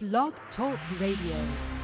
Blog Talk Radio.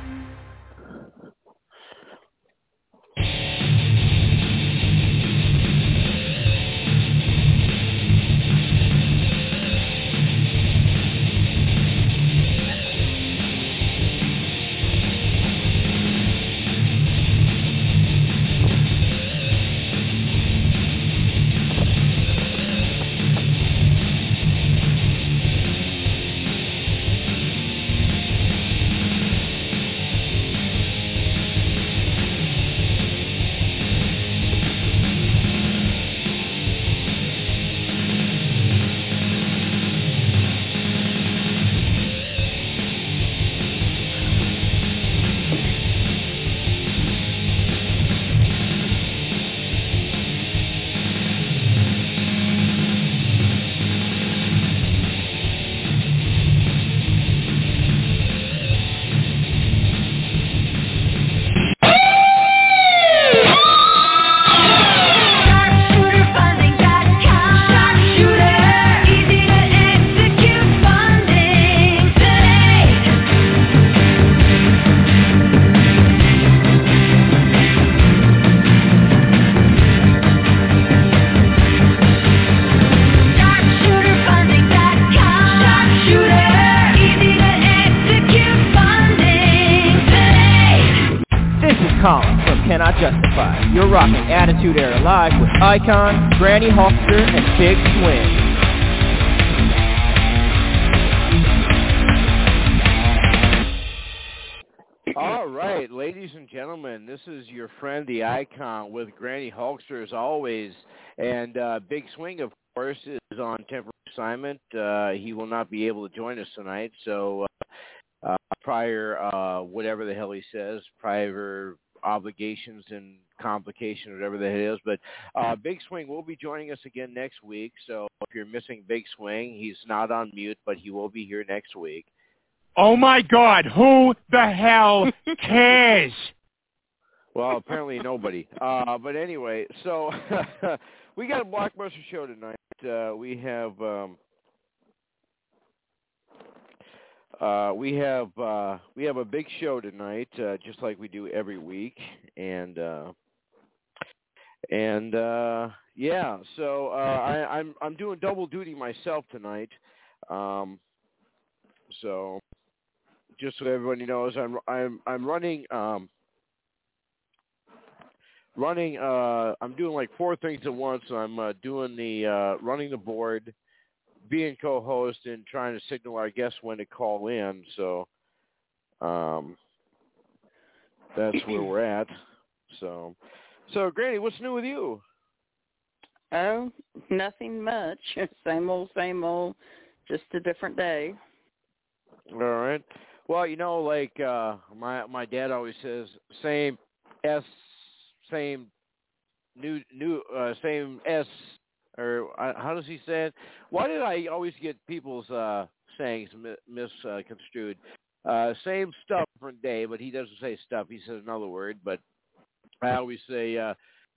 Attitude Era Live with Icon, Granny Hulkster, and Big Swing. All right, ladies and gentlemen, this is your friend the Icon with Granny Hulkster as always, and uh, Big Swing, of course, is on temporary assignment. Uh, he will not be able to join us tonight, so uh, uh, prior, uh, whatever the hell he says, prior obligations and complication, whatever that is. But uh, Big Swing will be joining us again next week. So if you're missing Big Swing, he's not on mute, but he will be here next week. Oh my God! Who the hell cares? Well, apparently nobody. Uh, but anyway, so we got a blockbuster show tonight. Uh, we have um, uh, we have uh, we have a big show tonight, uh, just like we do every week, and uh, and uh, yeah, so uh, I, I'm I'm doing double duty myself tonight. Um, so just so everybody knows, I'm I'm I'm running um, running. Uh, I'm doing like four things at once. I'm uh, doing the uh, running the board, being co-host, and trying to signal our guests when to call in. So um, that's where we're at. So so, Granny, what's new with you? Oh, nothing much. Same old, same old. Just a different day. All right. Well, you know, like uh my my dad always says, same S, same new new uh same S, or uh, how does he say it? Why did I always get people's uh sayings misconstrued? Uh, same stuff, different day, but he doesn't say stuff. He says another word, but I always say, uh,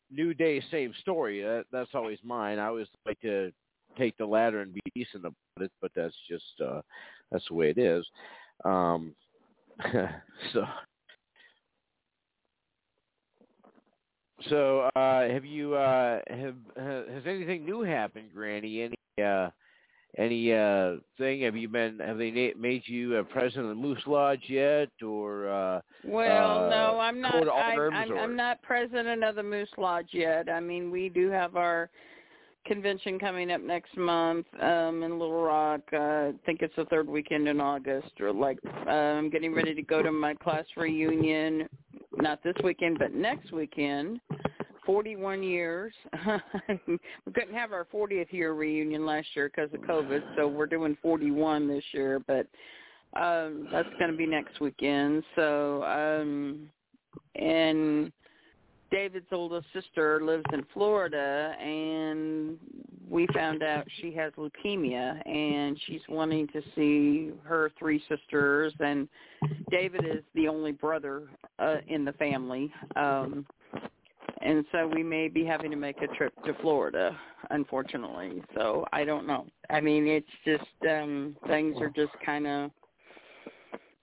new day, same story. That, that's always mine. I always like to take the latter and be decent about it, but that's just uh, that's the way it is. Um, so, so uh, have you uh, have has anything new happened, Granny? Any uh, any uh thing? Have you been have they made you a president of the moose lodge yet or uh well uh, no i'm not I, i'm i'm not president of the moose lodge yet. I mean we do have our convention coming up next month um in little rock uh, i think it's the third weekend in august or like i'm getting ready to go to my class reunion not this weekend but next weekend 41 years. we couldn't have our 40th year reunion last year because of COVID, so we're doing 41 this year. But um that's going to be next weekend. So um and David's oldest sister lives in Florida, and we found out she has leukemia, and she's wanting to see her three sisters. And David is the only brother uh, in the family. Um, and so we may be having to make a trip to Florida, unfortunately. So I don't know. I mean, it's just um things are just kind of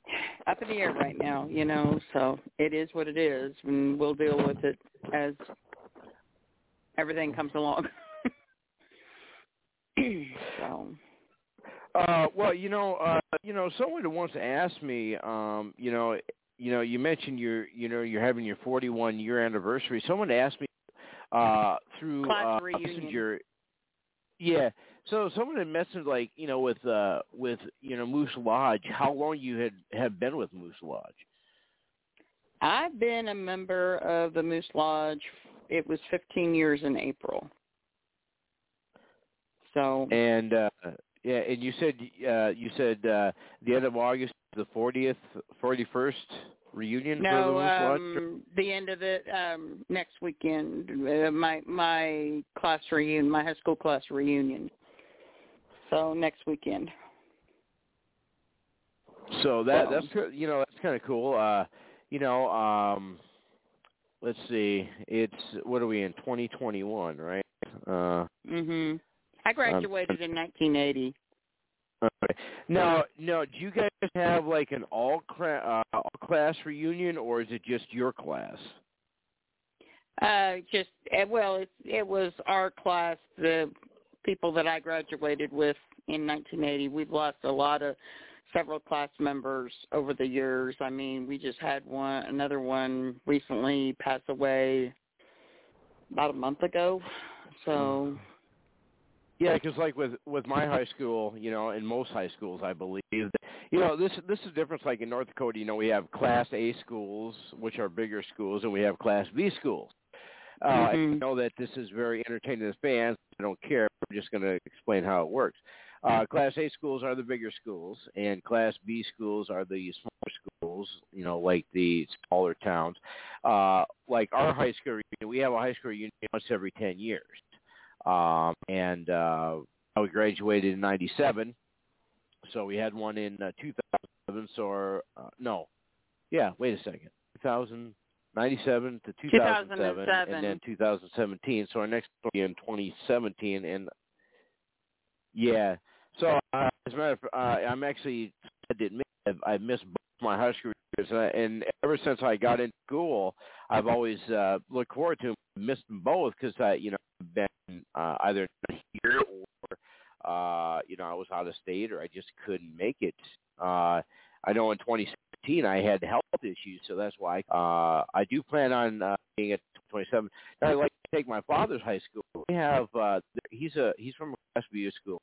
in the air right now, you know. So it is what it is, and we'll deal with it as everything comes along. so. Uh, well, you know, uh, you know, someone who wants to ask me, um, you know, you know, you mentioned you're, you know, you're having your 41 year anniversary. Someone asked me uh, through Class uh, reunion. Messenger. Yeah. So someone had messaged like, you know, with uh with, you know, Moose Lodge, how long you had have been with Moose Lodge. I've been a member of the Moose Lodge. It was 15 years in April. So And uh yeah, and you said uh you said uh the end of August the 40th 41st reunion for the no, Moose Lodge. um, the end of it um, next weekend. Uh, my my class reunion, my high school class reunion. So next weekend. So that that's ki- you know that's kind of cool. Uh, you know, um, let's see, it's what are we in 2021, right? Uh, Mhm. I graduated in 1980. okay. Now, now, do you guys have like an all cra- uh, all class reunion, or is it just your class? Uh, just eh, well, it it was our class, the people that I graduated with in 1980. We've lost a lot of several class members over the years. I mean, we just had one, another one recently pass away about a month ago. So hmm. Yeah, because like with with my high school, you know, in most high schools, I believe, you know, this this is the difference. Like in North Dakota, you know, we have Class A schools, which are bigger schools, and we have Class B schools. Uh, I Mhm. know that this is very entertaining to the fans. I don't care. I'm just going to explain how it works. Uh, class A schools are the bigger schools, and Class B schools are the smaller schools. You know, like the smaller towns. Uh, like our high school reunion, we have a high school reunion once every ten years um, and uh, we graduated in '97. So we had one in uh, 2007. So our, uh, no, yeah. Wait a second. 2097 to 2007, 2007. and then 2017. So our next will be in 2017, and yeah. So uh, as a matter of uh, I'm actually admit I've, I've missed both my high school years, and, I, and ever since I got into school, I've always uh, looked forward to. Missed them both because I, you know, been uh, either here or uh, you know I was out of state or I just couldn't make it. Uh, I know in 2017 I had health issues, so that's why uh, I do plan on uh, being at 27. Now, I'd like to take my father's high school. We have uh, he's a he's from SBU school,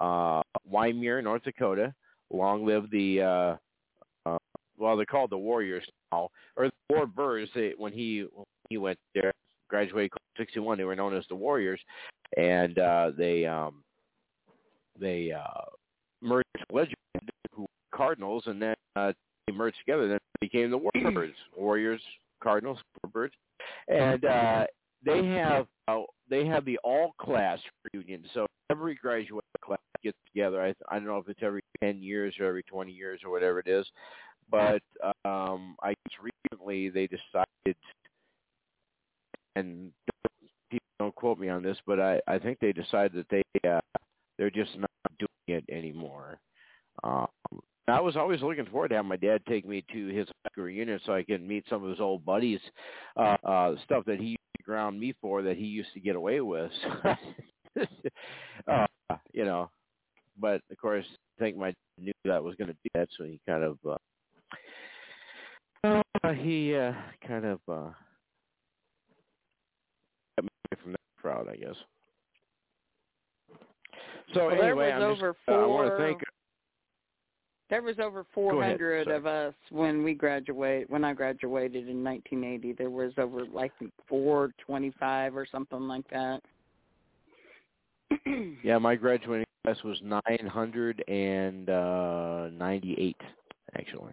uh, Wyndmere, North Dakota. Long live the uh, uh, well, they're called the Warriors now, or the Warbirds. They, when he when he went there, graduated 61, they were known as the Warriors, and uh, they um, they uh, merged Legend, who Cardinals, and then uh, they merged together. Then became the Warbirds, Warriors, Cardinals, Warbirds, and uh, they have uh, they have the all class reunion. So every graduate class gets together. I I don't know if it's every ten years or every twenty years or whatever it is, but um, I guess recently they decided, and people don't quote me on this, but I I think they decided that they uh, they're just not doing it anymore. Um, I was always looking forward to having my dad take me to his reunion so I can meet some of his old buddies, uh, uh, stuff that he used to ground me for that he used to get away with. uh, you know, but of course, I think my dad knew that was going to do that, so he kind of uh, uh, he uh, kind of uh, got me away from that crowd, I guess. So Well, anyway, I'm just, over uh, I want to thank There was over 400 sorry. of us when we graduate. When I graduated in 1980, there was over like 425 or something like that. Yeah, my graduating class was nine hundred and uh actually.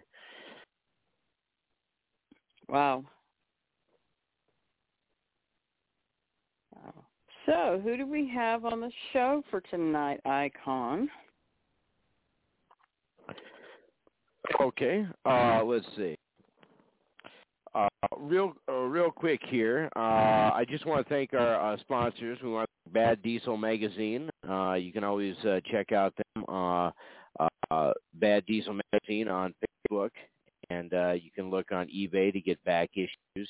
Wow. Wow. So, who do we have on the show for tonight, Icon? Okay, uh, let's see. Uh, real, uh, real quick here. Uh, I just want to thank our uh, sponsors. We want Bad Diesel Magazine. Uh, you can always uh, check out them. Bad Diesel Magazine on Facebook, and you can look on eBay to get back issues.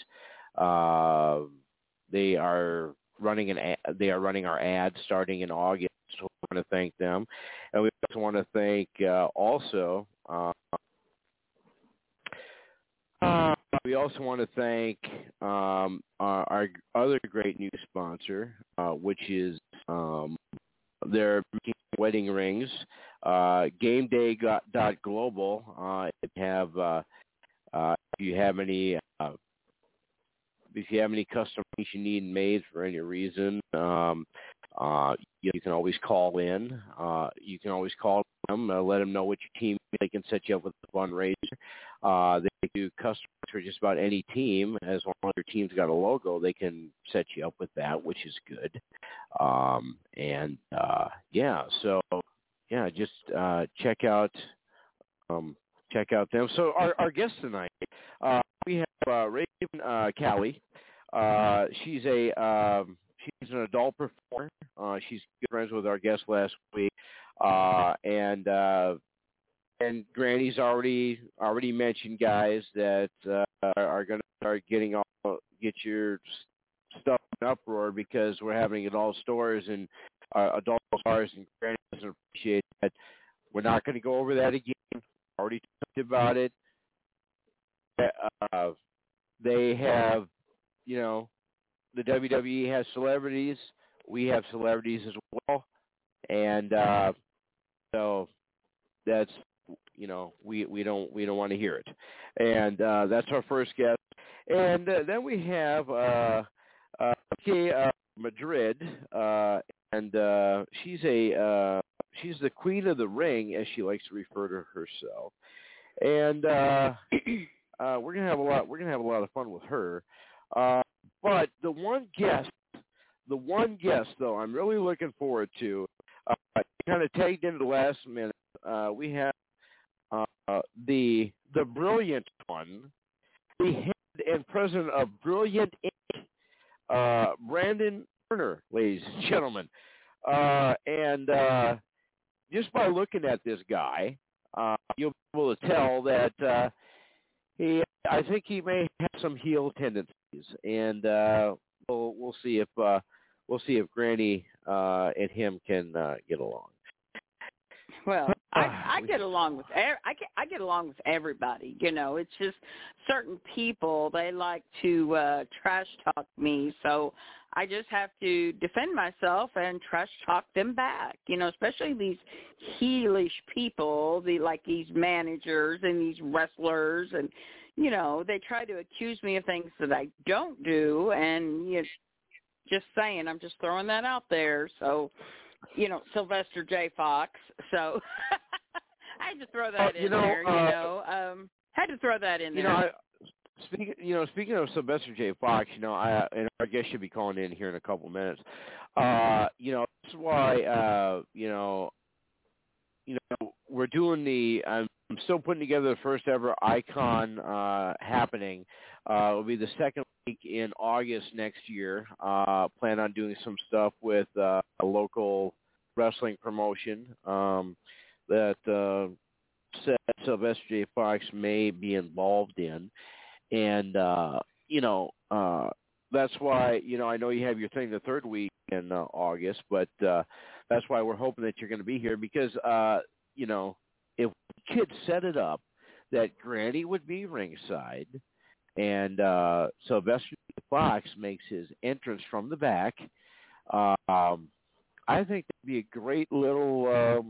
They are running an ad, they are running our ad starting in August. So we want to thank them, and we also want to thank also. Uh, we also want to thank um, our, our other great new sponsor, uh, which is um, their wedding rings. Uh, GameDay.global. Uh, have uh, uh, if you have any uh, if you have any custom rings you need made for any reason, um, uh, you, you can always call in. Uh, you can always call them, uh, let them know what your team. They can set you up with a fundraiser. Uh, they do customers for just about any team. As long as your team's got a logo, they can set you up with that, which is good. Um, and uh, yeah, so yeah, just uh, check out um, check out them. So our, our guest tonight, uh, we have uh, Raven uh, Callie. Uh, she's a um, she's an adult performer. Uh, she's good friends with our guest last week, uh, and uh, and Granny's already already mentioned guys that uh, are going to start getting all get your stuff in uproar because we're having it all stores and uh, adult stores and Granny doesn't appreciate that. We're not going to go over that again. Already talked about it. Uh, they have, you know, the WWE has celebrities. We have celebrities as well, and uh, so that's you know we we don't we don't want to hear it, and uh, that's our first guest, and uh, then we have uh, uh, uh, Madrid, uh, and uh, she's a uh, she's the queen of the ring as she likes to refer to herself, and uh, uh, we're gonna have a lot we're gonna have a lot of fun with her. Uh, but the one guest, the one guest though, I'm really looking forward to. Uh, kind of tagged into the last minute. Uh, we have uh, the the brilliant one, the head and president of Brilliant Inc., uh, Brandon Turner, ladies and gentlemen. Uh, and uh, just by looking at this guy, uh, you'll be able to tell that uh, he, I think he may have some heel tendencies, and uh, we'll we'll see if uh, we'll see if Granny uh, and him can uh, get along. Well, I, I get along with I get I get along with everybody. You know, it's just certain people they like to uh trash talk me, so I just have to defend myself and trash talk them back. You know, especially these heelish people, the like these managers and these wrestlers, and you know they try to accuse me of things that I don't do, and you know, just saying, I'm just throwing that out there. So you know, Sylvester J. Fox. So had to throw that uh, you in know, there. Uh, you know, um, had to throw that in you there. know, I, speaking, you know, speaking of Sylvester J. Fox, you know, I and our guest should be calling in here in a couple minutes. Uh, you know, that's why, uh, you know, you know, we're doing the. I'm, I'm still putting together the first ever icon uh, happening. Uh, it'll be the second week in August next year. Uh, plan on doing some stuff with uh, a local wrestling promotion um, that uh, Sylvester J. Fox may be involved in, and uh, you know uh, that's why you know I know you have your thing the third week in uh, August, but uh, that's why we're hoping that you're going to be here because uh, you know if we could set it up that Granny would be ringside and uh, Sylvester Fox makes his entrance from the back. Um, I think that'd be a great little um,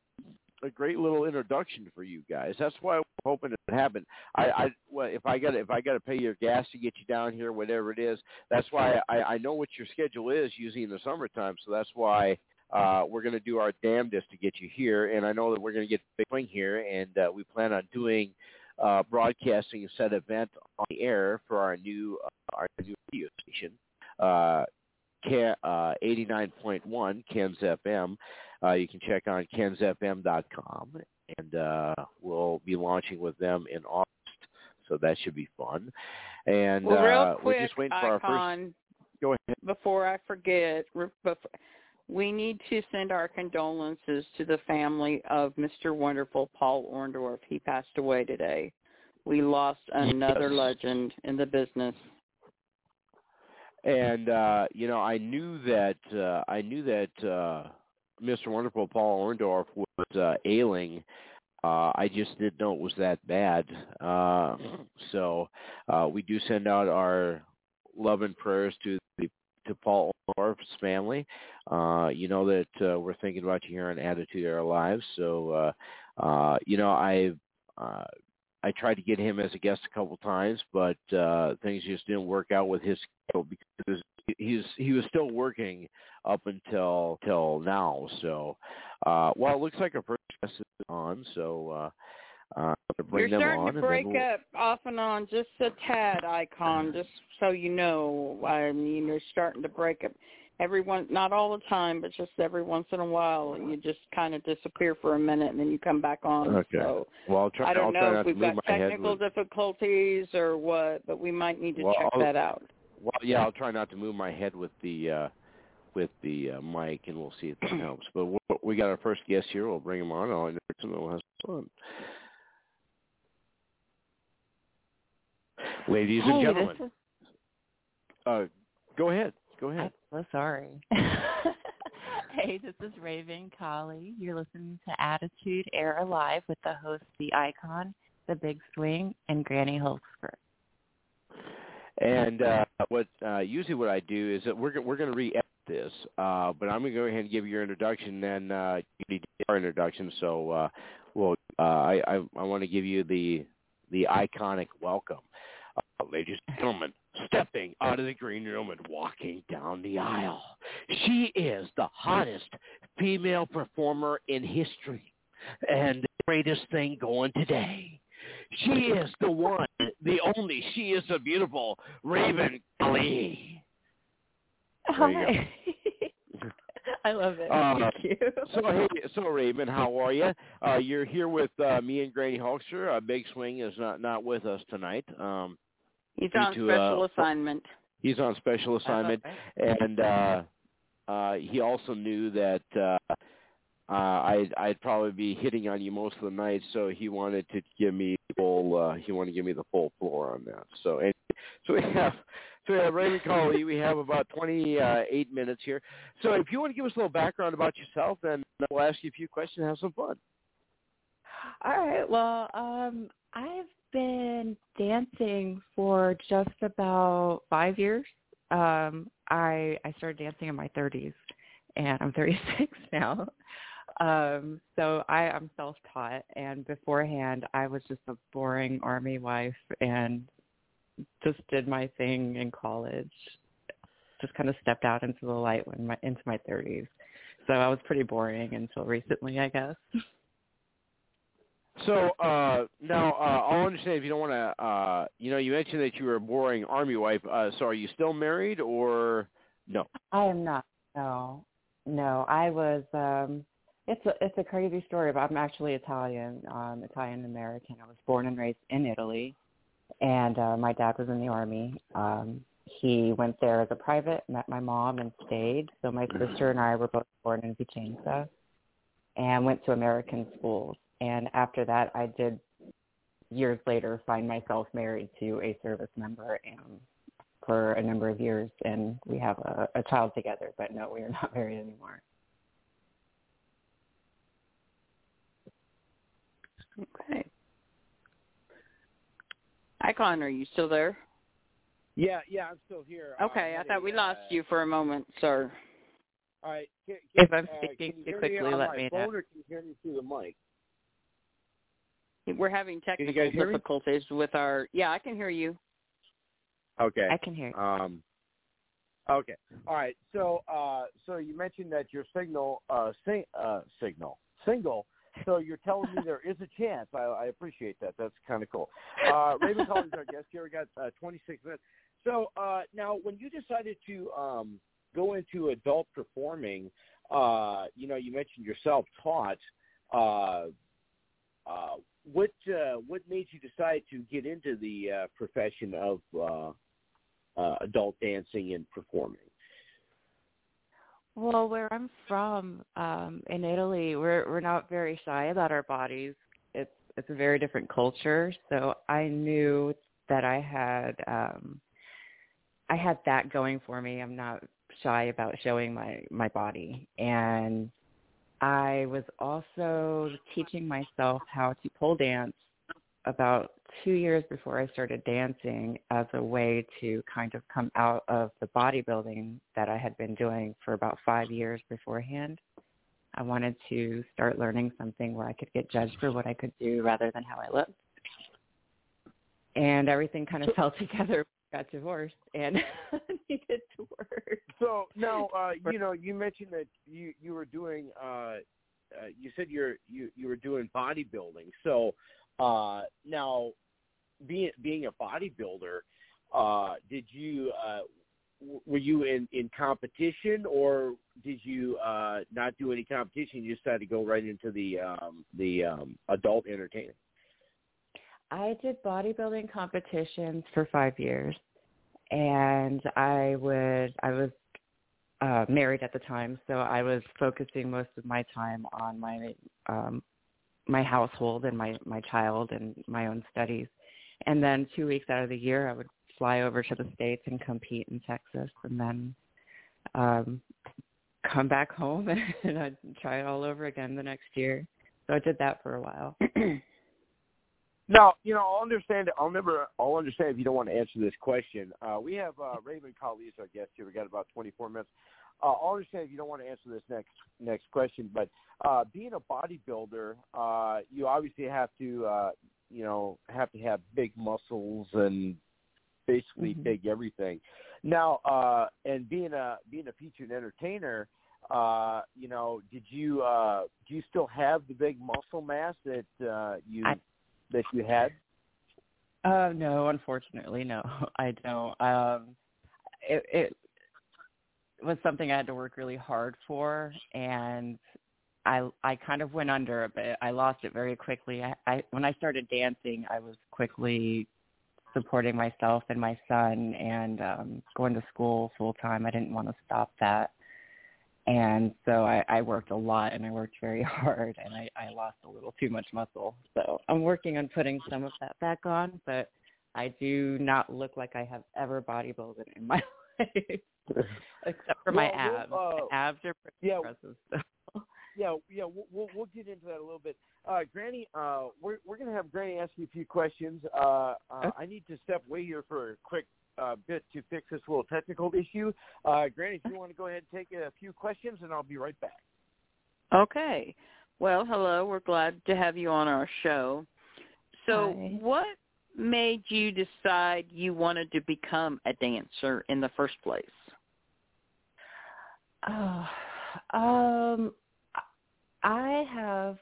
a great little introduction for you guys. That's why we're hoping it would happen. I, I well, if I got if I got to pay your gas to get you down here, whatever it is, that's why I, I know what your schedule is usually in the summertime. So that's why uh, we're going to do our damnedest to get you here. And I know that we're going to get big thing here, and uh, we plan on doing uh, broadcasting a set event on the air for our new uh, our new radio station, uh, uh, 89.1 Ken's FM. Uh, you can check on kensfm.com, and uh, we'll be launching with them in August, so that should be fun. And well, real uh, quick, we're just waiting for Icon, our first. Go ahead. Before I forget, we need to send our condolences to the family of Mr. Wonderful Paul Orndorff. He passed away today. we lost another Yes. legend in the business. And uh you know i knew that uh i knew that uh mr wonderful paul orndorff was uh ailing. Uh i just didn't know it was that bad. Uh so uh we do send out our love and prayers to the to paul orndorff's family. Uh you know that uh, we're thinking about you here on attitude our lives so uh uh you know i uh I tried to get him as a guest a couple times, but uh things just didn't work out with his schedule because he's he was still working up until till now. So, uh well, it looks like our first guest is on, so uh uh to bring You're them starting on to break we'll- up off and on just a tad, icon, just so you know. I mean, you're starting to break up. Everyone, not all the time, but just every once in a while, you just kind of disappear for a minute and then you come back on. Okay. So Well, I'll try. I don't I'll try know not if we've got my head technical with, difficulties or what, but we might need to Well, check I'll- that out. Well, yeah, I'll try not to move my head with the uh with the uh, mic, and we'll see if that helps. But we we got our first guest here. We'll bring him on. I'll introduce him. and We'll have fun. Ladies and gentlemen, is. uh, go ahead. Go ahead. I'm so sorry. hey, this is Raven Colley. You're listening to Attitude Era Live with the host, the Icon, the Big Swing, and Granny Hulkster. And uh, what uh, usually what I do is that we're we're going to re-edit this, uh, but I'm going to go ahead and give you your introduction. Then uh, you need our introduction. So, uh, well, uh, I I, I want to give you the the iconic welcome, uh, ladies and gentlemen. Stepping out of the green room and walking down the aisle, she is the hottest female performer in history, and the greatest thing going today. She is the one, the only. She is the beautiful Raven Kelly. Hi. I love it. Uh, Thank you. So hey, so Raven, how are you? Uh, you're here with uh, me and Granny Hulkster. Uh, Big Swing is not not with us tonight. Um, He's on to, special uh, assignment. he's on special assignment, and uh, uh, he also knew that uh, uh, I'd I'd probably be hitting on you most of the night, so he wanted to give me full. Uh, he wanted to give me the full floor on that. So and so we have. So we have Raven Colley. We have about 28 minutes here. So if you want to give us a little background about yourself, then we'll ask you a few questions and have some fun. All right. Well, um, I've been dancing for just about five years. Um, I I started dancing in my 30s, and I'm 36 now. Um, so I, I'm self-taught, and beforehand, I was just a boring army wife and just did my thing in college. Just kind of stepped out into the light when my into my 30s. So I was pretty boring until recently, I guess. So uh, now uh, I'll understand if you don't want to. Uh, you know, you mentioned that you were a boring army wife. Uh, so are you still married or no? I am not. No, no. I was. um It's a it's a crazy story, but I'm actually Italian, um, Italian American. I was born and raised in Italy, and uh, my dad was in the army. Um, he went there as a private, met my mom, and stayed. So my sister and I were both born in Vicenza, and went to American schools. And after that, I did years later find myself married to a service member and for a number of years and we have a, a child together but no we are not married anymore Okay. Icon, are you still there? Yeah, yeah, I'm still here. Okay, Uh, I thought we uh, lost you for a moment, sir. All right. Can, If I'm uh, speaking can you too quickly, me let me know. phone Or can you hear me through the mic? We're having technical guys hear me? difficulties with our. Yeah, I can hear you. Okay. i can hear you Um. Okay. All right. So, uh, so you mentioned that your signal, uh, sing, uh, signal, single. So you're telling me there is a chance. I, I appreciate that. That's kind of cool. Uh, Raven Collins is our guest here. We got uh, 26 minutes. So uh, now, when you decided to um, go into adult performing, uh, you know, you mentioned yourself taught. Uh, uh, what uh, what made you decide to get into the uh, profession of uh, uh, adult dancing and performing? well where i'm from um in italy we're we're not very shy about our bodies it's it's a very different culture. So I knew that I had um I had that going for me. I'm not shy about showing my my body and I was also teaching myself how to pole dance about 2 years before I started dancing as a way to kind of come out of the bodybuilding that I had been doing for about 5 years beforehand. I wanted to start learning something where I could get judged for what I could do rather than how I looked. And everything kind of fell together. Got divorced and needed to work. So now, uh, you know, you mentioned that you you were doing. Uh, uh, you said you're you you were doing bodybuilding. So uh, now, being being a bodybuilder, uh, did you uh, w- were you in in competition or did you uh, not do any competition? You decided to go right into the um, the um, adult entertainment. I did bodybuilding competitions for five years, and I would I was uh, married at the time, so I was focusing most of my time on my um, my household and my my child and my own studies. And then two weeks out of the year, I would fly over to the states and compete in Texas, and then um, come back home and I'd try it all over again the next year. So I did that for a while. Now, you know, I'll understand. I'll never. I'll understand if you don't want to answer this question. Uh, we have uh, Raven as our guest here. We got about 24 minutes. Uh, I'll understand if you don't want to answer this next next question. But uh, being a bodybuilder, uh, you obviously have to, uh, you know, have to have big muscles and basically Mhm. big everything. Now, uh, and being a being a featured entertainer, uh, you know, did you uh, do you still have the big muscle mass that uh, you I- that you had? Uh, no, unfortunately, no, I don't. Um, it, it was something I had to work really hard for, and I I kind of went under a bit. I lost it very quickly. I, I when I started dancing, I was quickly supporting myself and my son, and um, going to school full time. I didn't want to stop that, and so I, I worked a lot and I worked very hard, and I, I lost a little too much muscle. So I'm working on putting some of that back on, but I do not look like I have ever bodybuilded in my life, except for my Well, we'll, abs. uh, my abs are pretty yeah. impressive. So. Yeah, yeah, we'll we'll, we'll get into that a little bit. Uh, Granny, uh, we're we're gonna have Granny ask you a few questions. Uh, uh, I need to step away here for a quick uh, bit to fix this little technical issue. Uh, Granny, if you want to go ahead and take a few questions, and I'll be right back. Okay. Well, hello. We're glad to have you on our show. So, Hi. what made you decide you wanted to become a dancer in the first place? Oh, um, I have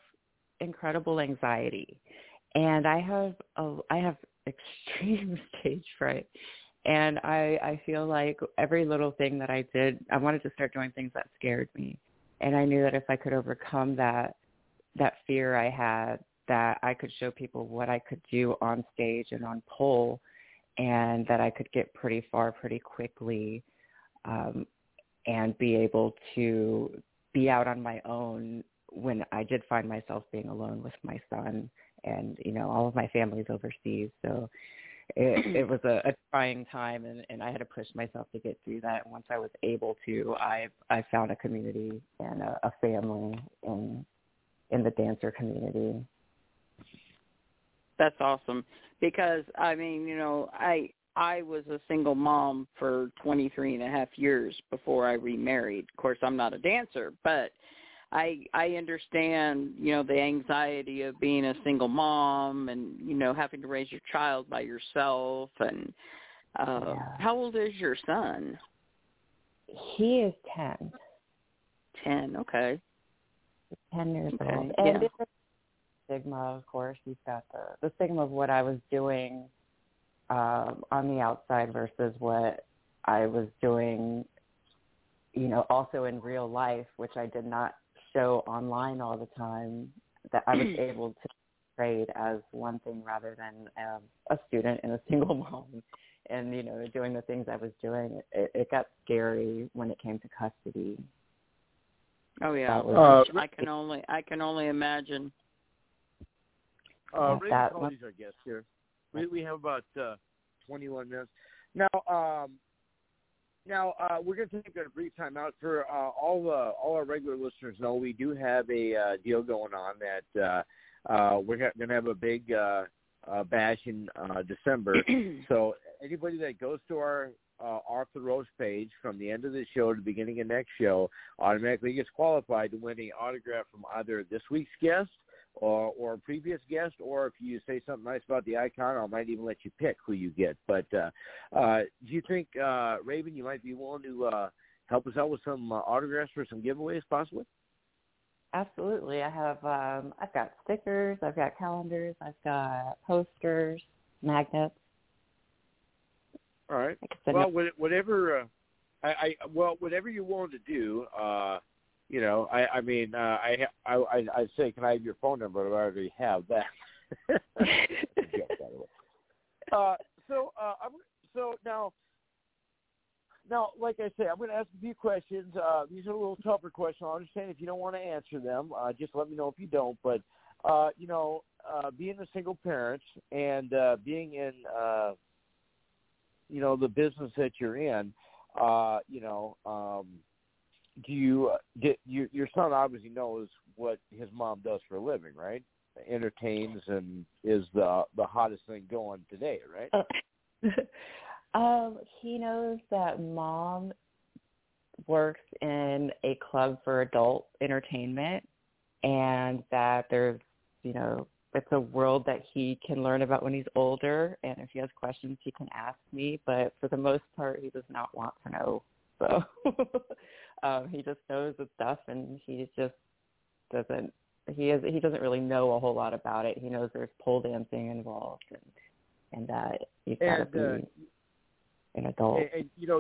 incredible anxiety, and I have a, I have extreme stage fright, and I I feel like every little thing that I did, I wanted to start doing things that scared me, and I knew that if I could overcome that that fear I had, that I could show people what I could do on stage and on pole, and that I could get pretty far pretty quickly. Um, and be able to be out on my own when I did find myself being alone with my son and you know all of my family's overseas so it, it was a, a trying time and, and I had to push myself to get through that. And once I was able to I I found a community and a, a family in in the dancer community. That's awesome. Because I mean, you know, I I was a single mom for 23 and a half years before I remarried. Of course, I'm not a dancer, but I I understand, you know, the anxiety of being a single mom and, you know, having to raise your child by yourself and uh Yeah. how old is your son? he is 10 10. Okay. 10 years Okay, old. And yeah. stigma, of course. He's got the, the stigma of what I was doing um, on the outside versus what I was doing, you know, also in real life, which I did not show online all the time, that I was able to trade as one thing rather than um, a student and a single mom. And, you know, doing the things I was doing, it, it got scary when it came to custody. Oh yeah. That was- Uh, I can only I can only imagine. Uh, Ray that Colley's our guest here. We we have about uh, 21 minutes now. Um, now uh, we're going to take a brief time out for uh, all uh, all our regular listeners. Know we do have a uh, deal going on that uh, uh, we're going to have a big uh, uh, bash in uh, December. so anybody that goes to our uh, off the roast page from the end of the show to the beginning of next show automatically gets qualified to win a autograph from either this week's guest or, or a previous guest, or if you say something nice about the icon, I might even let you pick who you get. But uh, uh, do you think, uh, Raven, you might be willing to uh, help us out with some uh, autographs for some giveaways, possibly? Absolutely. I have um I've got stickers, I've got calendars, I've got posters, magnets. All right. I can send Well, whatever. Uh, I, I well, whatever you're willing to do. Uh, you know, I, I mean, uh, I, I, I, say, can I have your phone number? I already have that. Joke, by the way. Uh, so, uh, I'm, so now, now, like I said, I'm going to ask a few questions. Uh, these are a little tougher questions. I understand if you don't want to answer them. Uh, just let me know if you don't. But, uh, you know, uh, being a single parent and uh, being in, uh, you know, the business that you're in, uh, you know, um, do you get your your son obviously knows what his mom does for a living, right? Entertains and is the the hottest thing going today, right? um, he knows that mom works in a club for adult entertainment and that there's, you know, it's a world that he can learn about when he's older and if he has questions he can ask me, but for the most part he does not want to know. So um he just knows the stuff and he just doesn't he is he doesn't really know a whole lot about it. He knows there's pole dancing involved and and that you've got to be uh, an adult. and, and you know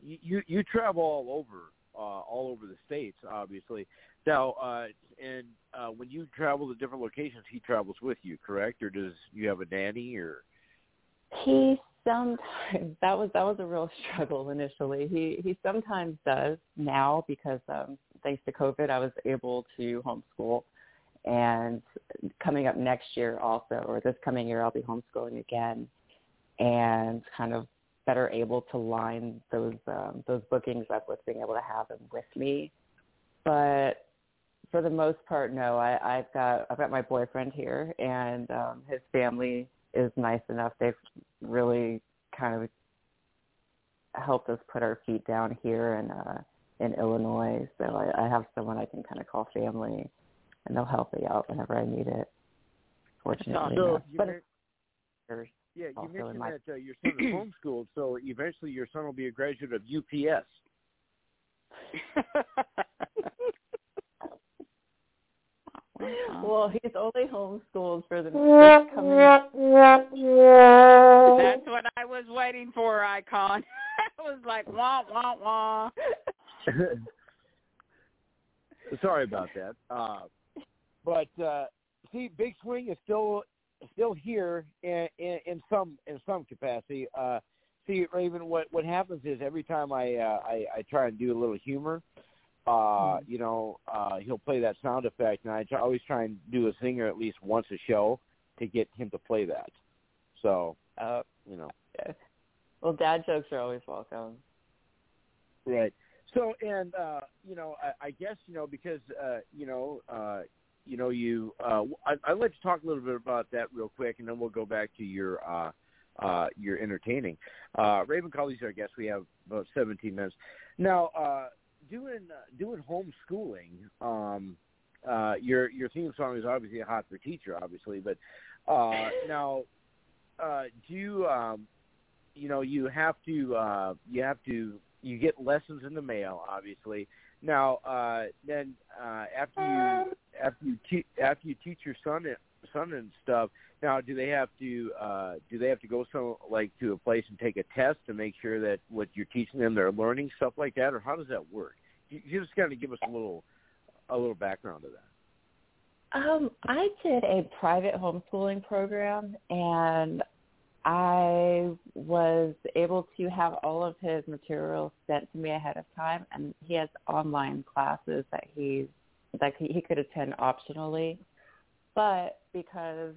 you you you travel all over uh all over the states obviously now uh and uh when you travel to different locations he travels with you correct or does you have a nanny or He sometimes that was that was a real struggle initially. He he sometimes does now because um thanks to COVID I was able to homeschool and coming up next year also or this coming year I'll be homeschooling again and kind of better able to line those um those bookings up with being able to have him with me. But for the most part no, I I've got I've got my boyfriend here and um his family is nice enough. They've really kind of helped us put our feet down here in uh in Illinois. So I, I have someone I can kind of call family, and they'll help me out whenever I need it. Fortunately, so but it's yeah you mentioned my- that uh, your son is homeschooled so eventually your son will be a graduate of UPS well, he's only homeschooled for the coming. That's what I was waiting for, Icon. I was like, wah, wah, wah. Sorry about that. Uh, but uh, see, Big Swing is still still here in, in, in some in some capacity. Uh, see, Raven, what what happens is every time I uh, I, I try and do a little humor, uh, you know, uh, he'll play that sound effect, and I try, always try and do a singer at least once a show to get him to play that. So, Uh, you know, well, dad jokes are always welcome. Right. So, and uh, you know, I, I guess you know because uh, you know, uh, you know, you. Uh, I, I'd like to talk a little bit about that real quick, and then we'll go back to your uh, uh, your entertaining. Uh, Raven Colley's our guest. We have about 17 minutes now. Uh, doing uh, doing homeschooling. Um, uh, your your theme song is obviously a hot for teacher, obviously, but uh, now, uh, do you um, you know you have to uh, you have to you get lessons in the mail, obviously. Now, uh, then uh, after you after you te- after you teach your son son and stuff. Now, do they have to uh, do they have to go so like to a place and take a test to make sure that what you're teaching them they're learning stuff like that, or how does that work? You, just kind of give us a little a little background of that. Um, I did a private homeschooling program and I was able to have all of his materials sent to me ahead of time and he has online classes that he's that he could attend optionally. But because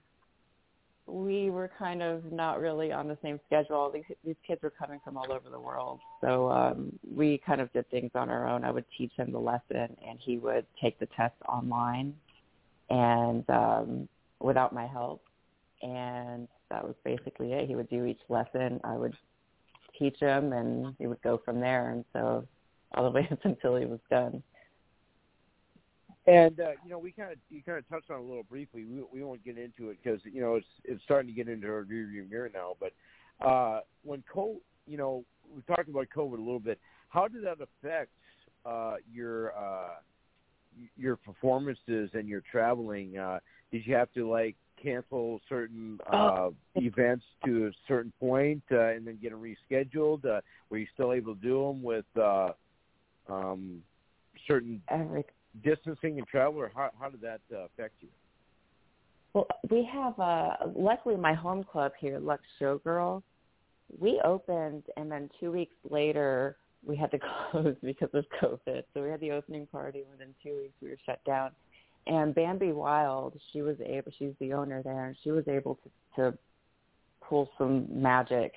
we were kind of not really on the same schedule. These, these kids were coming from all over the world, so um, we kind of did things on our own. I would teach him the lesson, and he would take the test online, and um, without my help. And that was basically it. He would do each lesson. I would teach him, and he would go from there. And so all the way up until he was done. And uh, you know, we kind of you kind of touched on it a little briefly. We we won't get into it because you know it's it's starting to get into our rearview mirror now. But uh, when COVID, you know, we talked about COVID a little bit. How did that affect uh, your uh, your performances and your traveling? Uh, did you have to like cancel certain uh, Oh. events to a certain point uh, and then get them rescheduled? Uh, were you still able to do them with uh, um, certain Every distancing and travel, or how how did that uh, affect you? Well, we have uh luckily my home club here, Lux Showgirl, we opened and then two weeks later we had to close because of COVID. So we had the opening party and within two weeks we were shut down. And Bambi Wild, she was able she's the owner there and she was able to, to pull some magic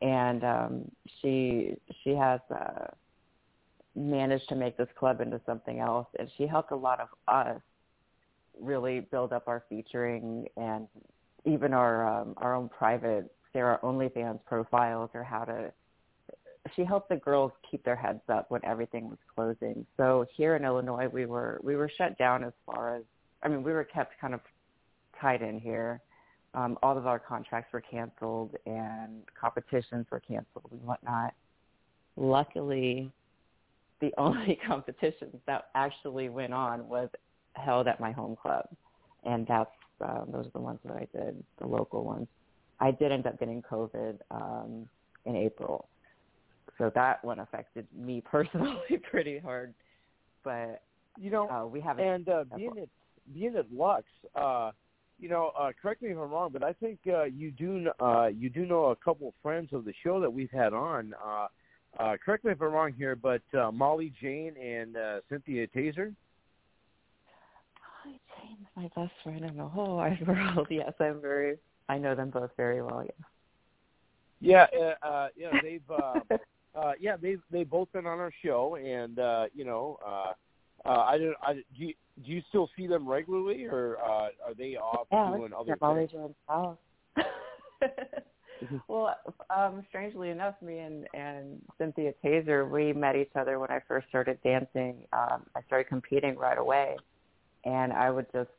and um she she has uh managed to make this club into something else and she helped a lot of us really build up our featuring and even our um, our own private Sarah OnlyFans profiles or how to. She helped the girls keep their heads up when everything was closing. So here in Illinois, we were we were shut down as far as I mean we were kept kind of tied in here. Um, all of our contracts were canceled and competitions were canceled and whatnot. Luckily, the only competitions that actually went on was held at my home club, and that's um, those are the ones that I did, the local ones. I did end up getting COVID um, in April, so that one affected me personally pretty hard. But You know, uh, we haven't. and uh, being at being at Lux, uh, you know, uh, correct me if I'm wrong, but I think uh, you do uh, you do know a couple of friends of the show that we've had on. Uh, uh, correct me if I'm wrong here, but uh, Molly Jane and uh, Cynthia Taser. Hi, Jane's my best friend in the whole wide world. Yes, I'm very. I know them both very well. Yeah, uh, uh, yeah, they've uh, uh, yeah they've they've both been on our show, and uh, you know, uh, uh, I don't I do you, do you still see them regularly, or uh, are they off Yeah, doing other get Molly things? Jane's house. well, um, strangely enough, me and, and Cynthia Taser, we met each other when I first started dancing. Um, I started competing right away, and I would just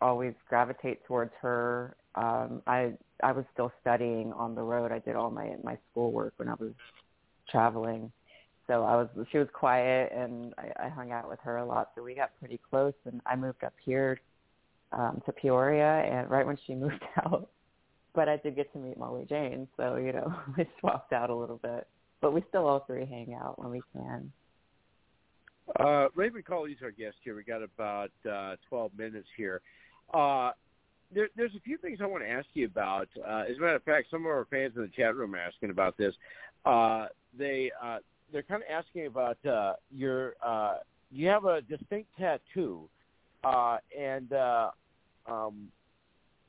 always gravitate towards her. Um, I I was still studying on the road. I did all my my schoolwork when I was traveling, so I was she was quiet, and I, I hung out with her a lot. So we got pretty close, and I moved up here um, to Peoria, and right when she moved out but I did get to meet Molly Jane, so you know we swapped out a little bit. But we still all three hang out when we can. Uh, Raven Colley's our guest here. We got about uh, 12 minutes here. Uh, there, there's a few things I want to ask you about. Uh, as a matter of fact, some of our fans in the chat room are asking about this. Uh, they uh, they're kind of asking about uh, your. Uh, you have a distinct tattoo, uh, and uh, um,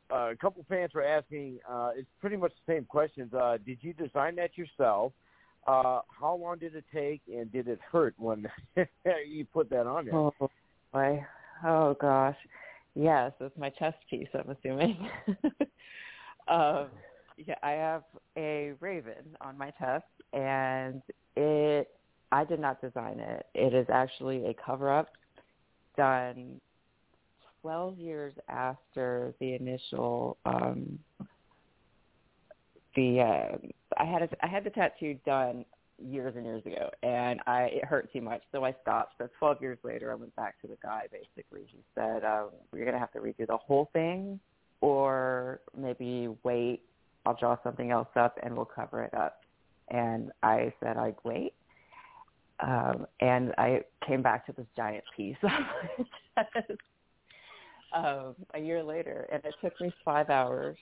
a couple fans were asking. Uh, it's pretty much the same questions. Uh, did you design that yourself? Uh, how long did it take, and did it hurt when you put that on there? Oh boy, oh gosh, yes, it's my chest piece. I'm assuming. um, yeah, I have a raven on my chest, and it. I did not design it. It is actually a cover-up done 12 years after the initial um the uh I had a, I had the tattoo done years and years ago and I it hurt too much so I stopped. So 12 years later I went back to the guy basically. He said um you're going to have to redo the whole thing or maybe wait. I'll draw something else up and we'll cover it up. And I said I'd wait. Um and I came back to this giant piece um, a year later, and it took me five hours.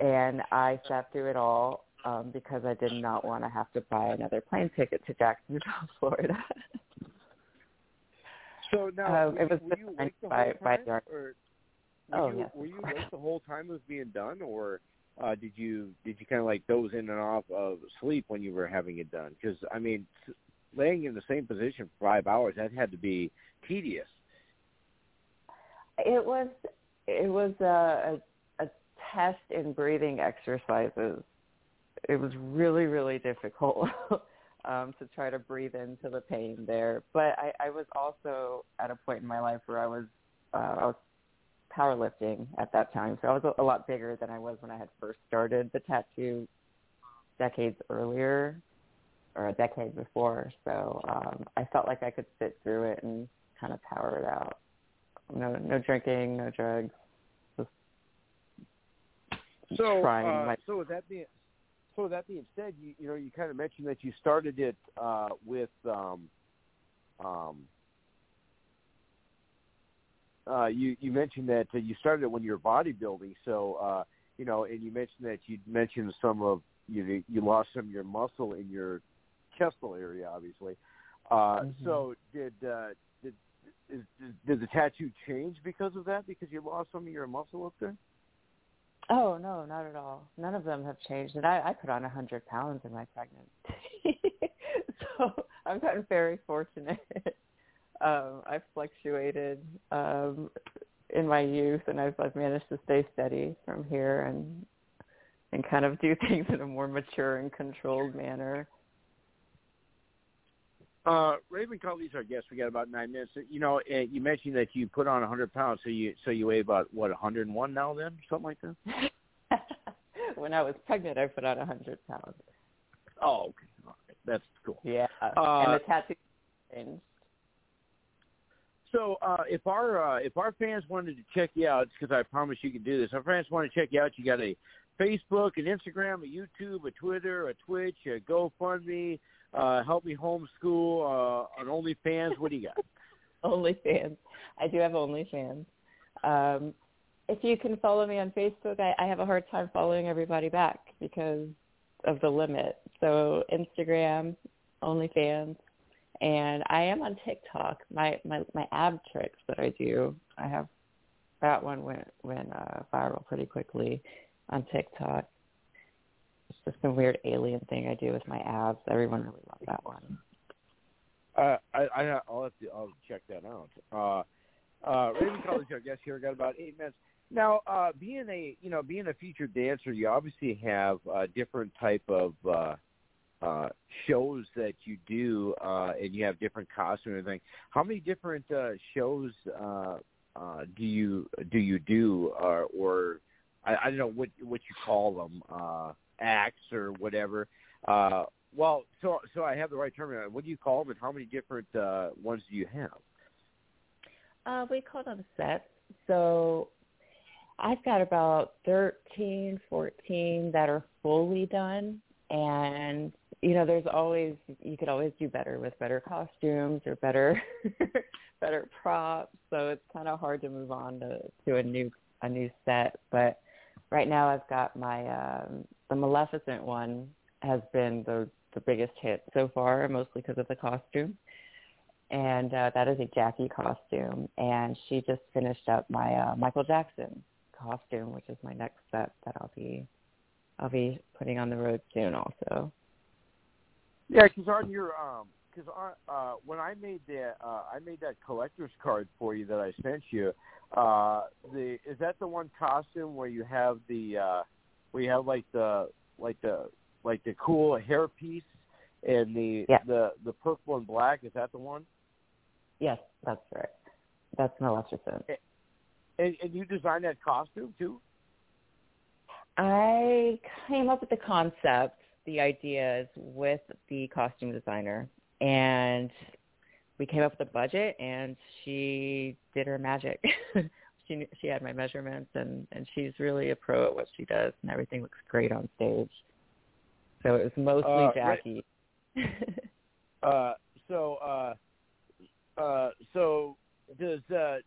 And I sat through it all um, because I did not want to have to buy another plane ticket to Jacksonville, Florida. So now, Um, were, it was were you awake the by- whole by time, the art- or were Oh, you yes, were you awake the whole time it was being done, or uh, did you did you kind of like doze in and off of sleep when you were having it done? Because I mean, laying in the same position for five hours that had to be tedious. It was it was a, a a test in breathing exercises. It was really really difficult um, to try to breathe into the pain there. But I, I was also at a point in my life where I was uh, I was powerlifting at that time, so I was a, a lot bigger than I was when I had first started the tattoo decades earlier or a decade before. So um, I felt like I could sit through it and kind of power it out no no drinking, no drugs. So, trying uh, my so with that being so with that being said, you you know you kind of mentioned that you started it uh, with um, um, uh, you you mentioned that uh, you started it when you were bodybuilding. So uh, you know, and you mentioned that you mentioned some of you you lost some of your muscle in your chestal area, obviously. Uh, Mhm. So did uh, did is, did the tattoo change because of that? Because you lost some of your muscle up there? Oh no, not at all. None of them have changed. And I, I put on a hundred pounds in my pregnancy, so I've gotten very fortunate. um, I've fluctuated um, in my youth, and I've, I've managed to stay steady from here and and kind of do things in a more mature and controlled manner. Uh, Raven Colley's our guest. We got about nine minutes. You know, uh, you mentioned that you put on a hundred pounds, so you so you weigh about what 101 now, then something like that. when I was pregnant, I put on a hundred pounds. Oh, okay, All right. that's cool. Yeah, Uh, and the tattoo changed. So uh, if our uh, if our fans wanted to check you out, because I promise you can do this. Our fans want to check you out. You got a Facebook, an Instagram, a YouTube, a Twitter, a Twitch, a GoFundMe, uh, Help Me Homeschool, uh, an OnlyFans. What do you got? OnlyFans. I do have OnlyFans. Um, if you can follow me on Facebook, I, I have a hard time following everybody back because of the limit. So Instagram, OnlyFans, and I am on TikTok. My my my ab tricks that I do, I have that one went went uh, viral pretty quickly on TikTok. It's just some weird alien thing I do with my abs. Everyone really loved that one. Uh, I, I I'll have to I'll check that out. Uh, uh, Raven Colley's, I guess here got about eight minutes. Now, uh, being a you know being a featured dancer, you obviously have uh, different type of uh, uh, shows that you do, uh, and you have different costumes and everything. How many different uh, shows uh, uh, do you do you do, uh, or I, I don't know what what you call them, uh, acts or whatever. Uh, well, so so I have the right term. What do you call them, and how many different uh, ones do you have? Uh, we call them sets. So I've got about 13, 14 that are fully done. And, you know, there's always, you could always do better with better costumes or better, better props. So it's kind of hard to move on to, to a new, a new set. But right now I've got my, um, the Maleficent one has been the, the biggest hit so far, mostly because of the costume and uh, that is a Jackie costume. And she just finished up my uh, Michael Jackson costume, which is my next set that I'll be I'll be putting on the road soon, also. Yeah, because on your um, because uh, when I made that uh, I made that collector's card for you that I sent you. Uh, the is that the one costume where you have the uh, where you have like the like the like the cool hair piece and the Yeah. the the purple and black? Is that the one? Yes, that's right. That's Maleficent. And, and you designed that costume too? I came up with the concept, the ideas with the costume designer, and we came up with a budget, and she did her magic. she she had my measurements, and and she's really a pro at what she does, and everything looks great on stage. So it was mostly Uh, right- Jackie. Uh, so, uh, uh, so does uh,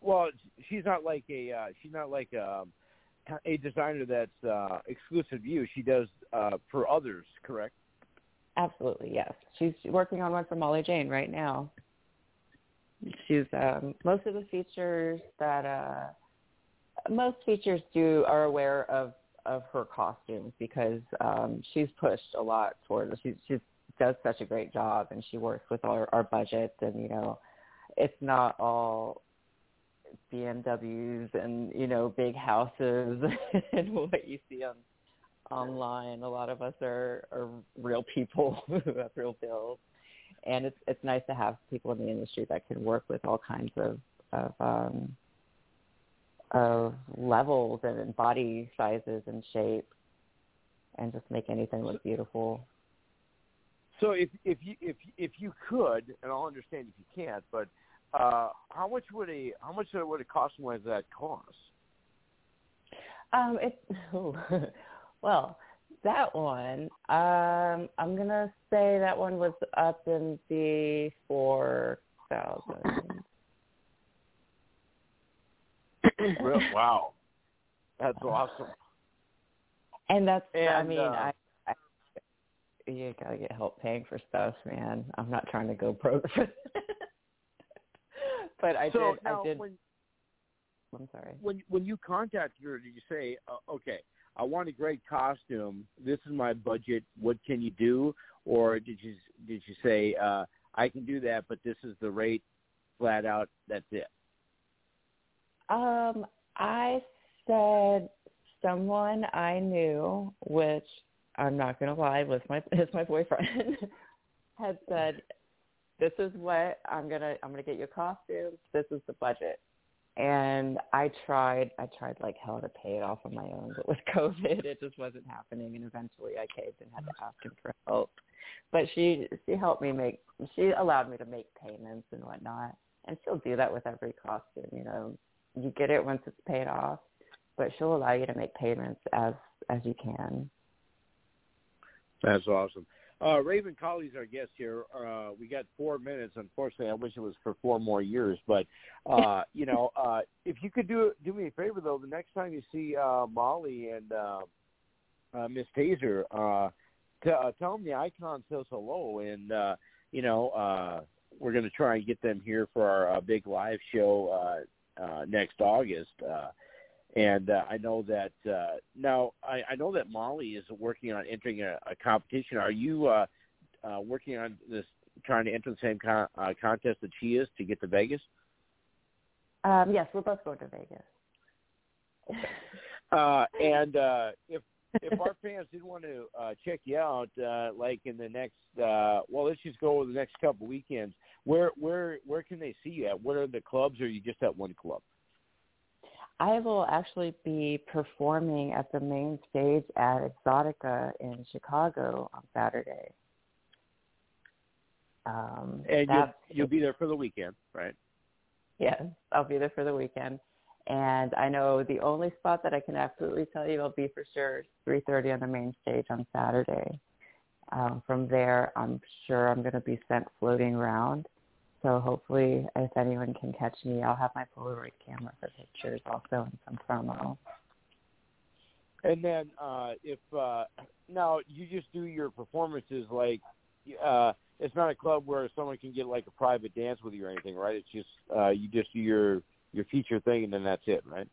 well, she's not like a uh, she's not like um, a designer that's uh, exclusive to you. She does uh, for others, correct? Absolutely, yes. She's working on one for Molly Jane right now. She's um most of the features that uh most features do are aware of of her costumes because um she's pushed a lot toward it. She she does such a great job and she works with our our budgets and you know it's not all BMWs and you know big houses and what you see on online. A lot of us are are real people who have real bills, and it's it's nice to have people in the industry that can work with all kinds of of um, of levels and body sizes and shape, and just make anything look beautiful. So if if you if if you could, and I'll understand if you can't, but uh, how much would a how much would a costume like that cost? Um, it well, that one, um, I'm gonna say that one was up in the four thousand. Wow, that's awesome. And that's, I mean, uh, I, I, you gotta get help paying for stuff, man. I'm not trying to go broke. but I so did, I did. when I'm sorry. when when you contacted her, did you say, uh, okay, I want a great costume. This is my budget. What can you do? Or did you did you say, uh, I can do that, but this is the rate, flat out. That's it. Um, I said someone I knew, which I'm not gonna lie, was my is my boyfriend, had said, "This is what I'm gonna I'm gonna get you a costume. This is the budget." And I tried, I tried like hell to pay it off on my own, but with COVID, it just wasn't happening. And eventually, I caved and had to ask him for help. But she she helped me make, she allowed me to make payments and whatnot, and she'll do that with every costume. You know, you get it once it's paid off, but she'll allow you to make payments as as you can. That's awesome. Uh, Raven Colley's our guest here. Uh, we got four minutes. Unfortunately, I wish it was for four more years. But uh, you know, uh, if you could do do me a favor though, the next time you see uh, Molly and uh, uh, Miss Taser, uh, t- uh, tell them the icon says hello, and uh, you know, uh, we're going to try and get them here for our uh, big live show uh, uh, next August. Uh, and uh, I know that uh, now I, I know that Molly is working on entering a, a competition. Are you uh, uh, working on this, trying to enter the same con- uh, contest that she is to get to Vegas? Um, yes, we're both going to Vegas. Uh, and uh, if if our fans did want to uh, check you out, uh, like in the next, uh, well, let's just go over the next couple weekends. Where where where can they see you at? What are the clubs? Or are you just at one club? I will actually be performing at the main stage at Exotica in Chicago on Saturday. Um, And you'll you'll be there for the weekend, right? Yes, I'll be there for the weekend. And I know the only spot that I can absolutely tell you I'll be for sure is 3.30 on the main stage on Saturday. Um, from there, I'm sure I'm going to be sent floating around. So hopefully, if anyone can catch me, I'll have my Polaroid camera for pictures also and some promo. And then uh if uh now you just do your performances like uh it's not a club where someone can get like a private dance with you or anything, right? It's just uh you just do your your feature thing and then that's it, right?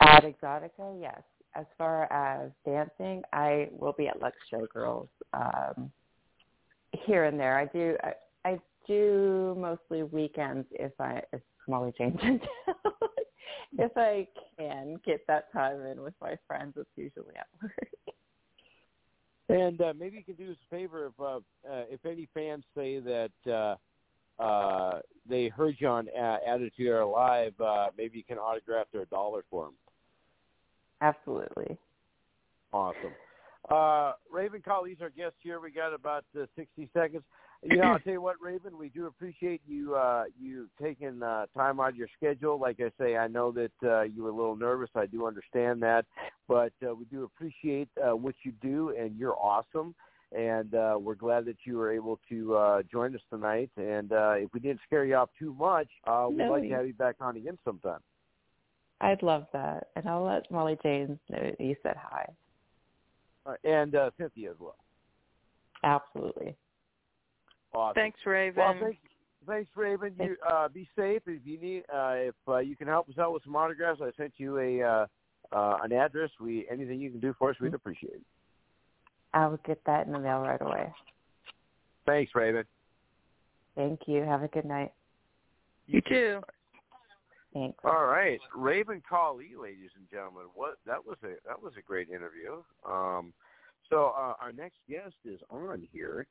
At Exotica, yes. As far as dancing, I will be at Lux Showgirls um, here and there. I do I, I do mostly weekends if I if Molly Jane's in town. if I can get that time in with my friends, it's usually at work. And uh, maybe you can do us a favor if uh, uh, if any fans say that uh, uh, they heard you on uh, Attitude Era Live, uh, maybe you can autograph their dollar for them. Absolutely. Awesome. Uh, Raven Colley's our guest here. We got about uh, 60 seconds. You know, I'll tell you what, Raven, we do appreciate you uh, you taking uh, time out of your schedule. Like I say, I know that uh, you were a little nervous. I do understand that, but uh, we do appreciate uh, what you do, and you're awesome. And uh, we're glad that you were able to uh, join us tonight. And uh, if we didn't scare you off too much, uh, we'd No. like to have you back on again sometime. I'd love that. And I'll let Molly James know that you said hi. Uh, and uh, Cynthia as well. Absolutely. Awesome. Thanks, Raven. Well, thank, thanks, Raven. You uh, be safe. If you need, uh, if uh, you can help us out with some autographs, I sent you a uh, uh, an address. We anything you can do for us, we'd appreciate it. I will get that in the mail right away. Thanks, Raven. Thank you. Have a good night. You too. Thanks. All right, Raven Colley, ladies and gentlemen. What that was a that was a great interview. Um, so uh, our next guest is on here.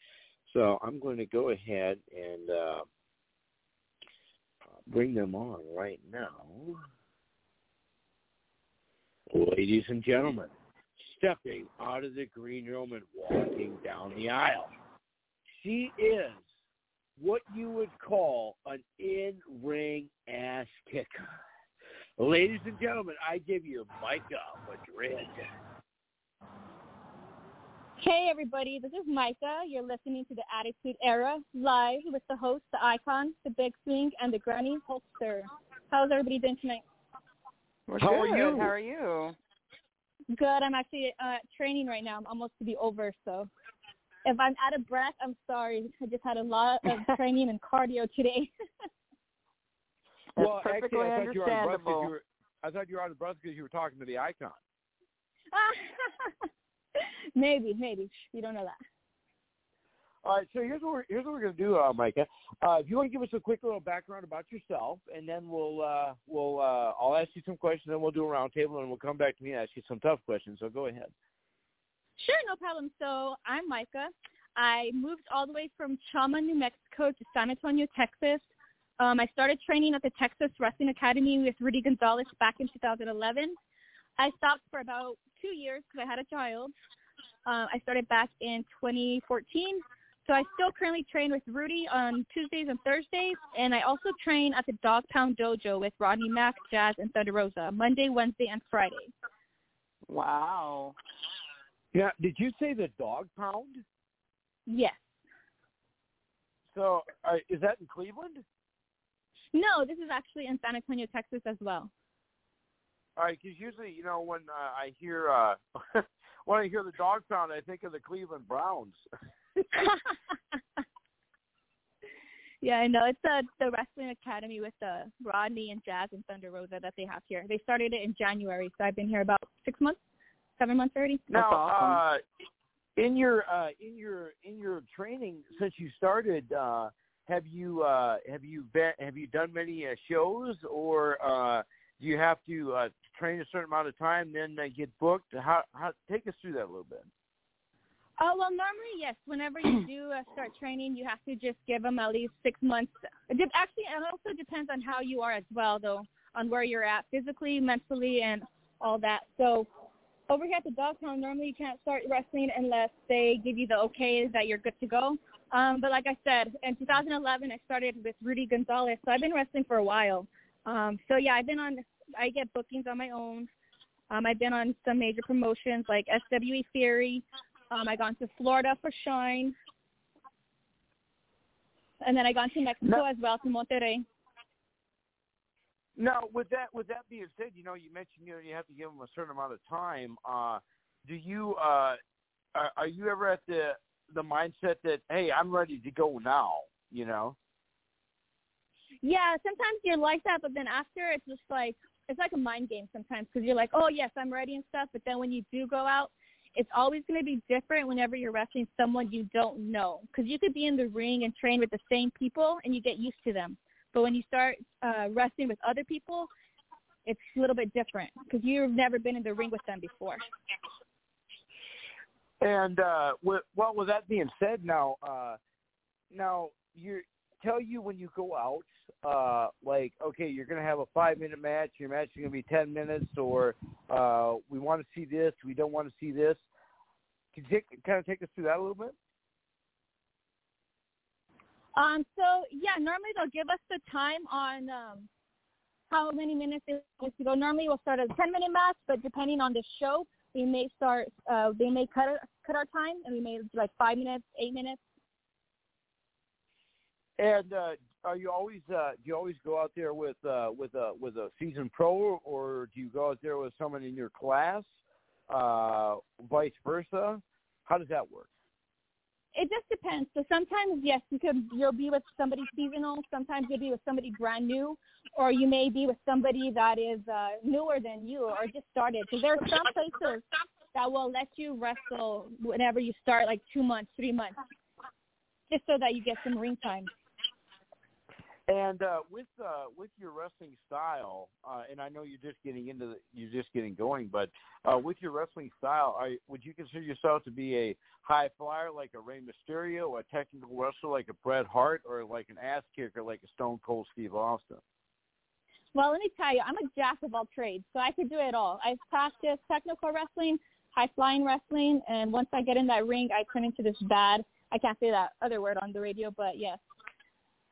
So I'm going to go ahead and uh, bring them on right now. Ladies and gentlemen, stepping out of the green room and walking down the aisle. She is what you would call an in-ring ass kicker. Ladies and gentlemen, I give you Micah Madrid. Hey everybody, this is Micah. You're listening to the Attitude Era live with the host, the icon, the big swing, and the granny Hulkster. How's everybody doing tonight? We're How are you? How are you? Good. I'm actually uh, training right now. I'm almost to be over, so if I'm out of breath, I'm sorry. I just had a lot of training and cardio today. That's well, perfectly actually, I thought you were on the understandable. I thought you were on the breath because you were talking to the icon. maybe, maybe. You don't know that. All right, so here's what we're, here's what we're going to do, uh, Micah. Uh, if you want to give us a quick little background about yourself, and then we'll uh, we'll uh, I'll ask you some questions, then we'll do a roundtable, and we'll come back to me and ask you some tough questions. So go ahead. Sure, no problem. So I'm Micah. I moved all the way from Chama, New Mexico to San Antonio, Texas. Um, I started training at the Texas Wrestling Academy with Rudy Gonzalez back in 2011. I stopped for about two years because I had a child. Uh, I started back in 2014. So I still currently train with Rudy on Tuesdays and Thursdays, and I also train at the Dog Pound Dojo with Rodney Mack, Jazz, and Thunder Rosa Monday, Wednesday, and Friday. Wow. Yeah. Did you say the dog pound? Yes. So uh, is that in Cleveland? No, this is actually in San Antonio, Texas as well. All right, because usually, you know, when uh, I hear uh, when I hear the dog pound, I think of the Cleveland Browns. yeah, I know. It's the the wrestling academy with the Rodney and Jazz and Thunder Rosa that they have here. They started it in January, so I've been here about six months, seven months already. Now, awesome. uh, in your uh, in your in your training since you started, uh, have you uh, have you been, have you done many uh, shows, or uh, do you have to uh, train a certain amount of time, then uh, get booked? How how take us through that a little bit. Oh well, normally yes. Whenever you do uh, start training, you have to just give them at least six months. Actually, it also depends on how you are as well, though, on where you're at physically, mentally, and all that. So over here at the Dog Pound, normally you can't start wrestling unless they give you the okay that you're good to go. Um, but like I said, in 2011, I started with Rudy Gonzalez, so I've been wrestling for a while. Um, so yeah, I've been on. I get bookings on my own. Um, I've been on some major promotions like SWE Fury. Um, I gone to Florida for Shine, and then I gone to Mexico as well to Monterrey. Now, with that with that being said, you know, you mentioned you know you have to give them a certain amount of time. Uh, do you uh, are, are you ever at the the mindset that hey, I'm ready to go now? You know. Yeah, sometimes you're like that, but then after it's just like it's like a mind game sometimes because you're like, oh yes, I'm ready and stuff. But then when you do go out, it's always going to be different whenever you're wrestling someone you don't know because you could be in the ring and train with the same people and you get used to them. But when you start uh, wrestling with other people, it's a little bit different because you've never been in the ring with them before. And uh, well, with that being said, now, uh, now you tell you when you go out, uh, like, okay, you're going to have a five minute match. Your match is going to be ten minutes, or uh, we want to see this, we don't want to see this. Can you take, kind of take us through that a little bit? Um, so yeah, normally they'll give us the time on um, how many minutes it is to go. Normally we'll start a 10 minute match, but depending on the show, we may start, uh, they may cut cut our time, and we may do like five minutes, eight minutes. And uh, are you always uh, do you always go out there with uh, with a with a seasoned pro, or do you go out there with someone in your class, uh, vice versa? How does that work? it just depends. So sometimes, yes, you could you'll be with somebody seasonal. Sometimes you'll be with somebody brand new, or you may be with somebody that is uh, newer than you or just started. Because there are some places that will let you wrestle whenever you start, like two months, three months, just so that you get some ring time. And uh, with uh, with your wrestling style, uh, and I know you're just getting into the, you're just getting going, but uh, with your wrestling style, are, would you consider yourself to be a high flyer like a Rey Mysterio, a technical wrestler like a Bret Hart, or like an ass kicker like a Stone Cold Steve Austin? Well, let me tell you, I'm a jack of all trades, so I could do it all. I've practiced technical wrestling, high flying wrestling, and once I get in that ring, I turn into this bad. I can't say that other word on the radio, but yes,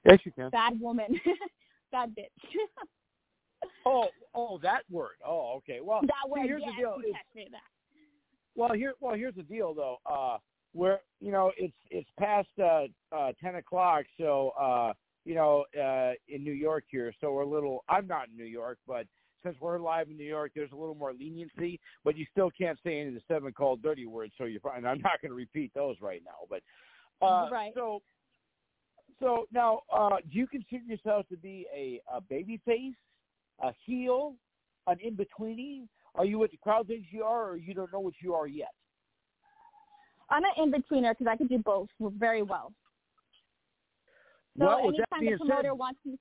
Yes, you can. bad woman, bad bitch. Oh, oh, that word. Oh, okay. Well, that see, word, here's yes, the deal. you It's- can't say that. Well, here, well, here's the deal, though. Uh, where you know it's it's past uh, uh, ten o'clock, so uh, you know uh, in New York here, so we're a little. I'm not in New York, but since we're live in New York, there's a little more leniency, but you still can't say any of the seven called dirty words. So you're fine. I'm not going to repeat those right now, but uh, Right. So, so now, uh, do you consider yourself to be a, a baby face, a heel, an in betweeny? Are you what the crowd thinks you are, or you don't know what you are yet? I'm an in-betweener because I could do both very well. So well, anytime the promoter said, wants me,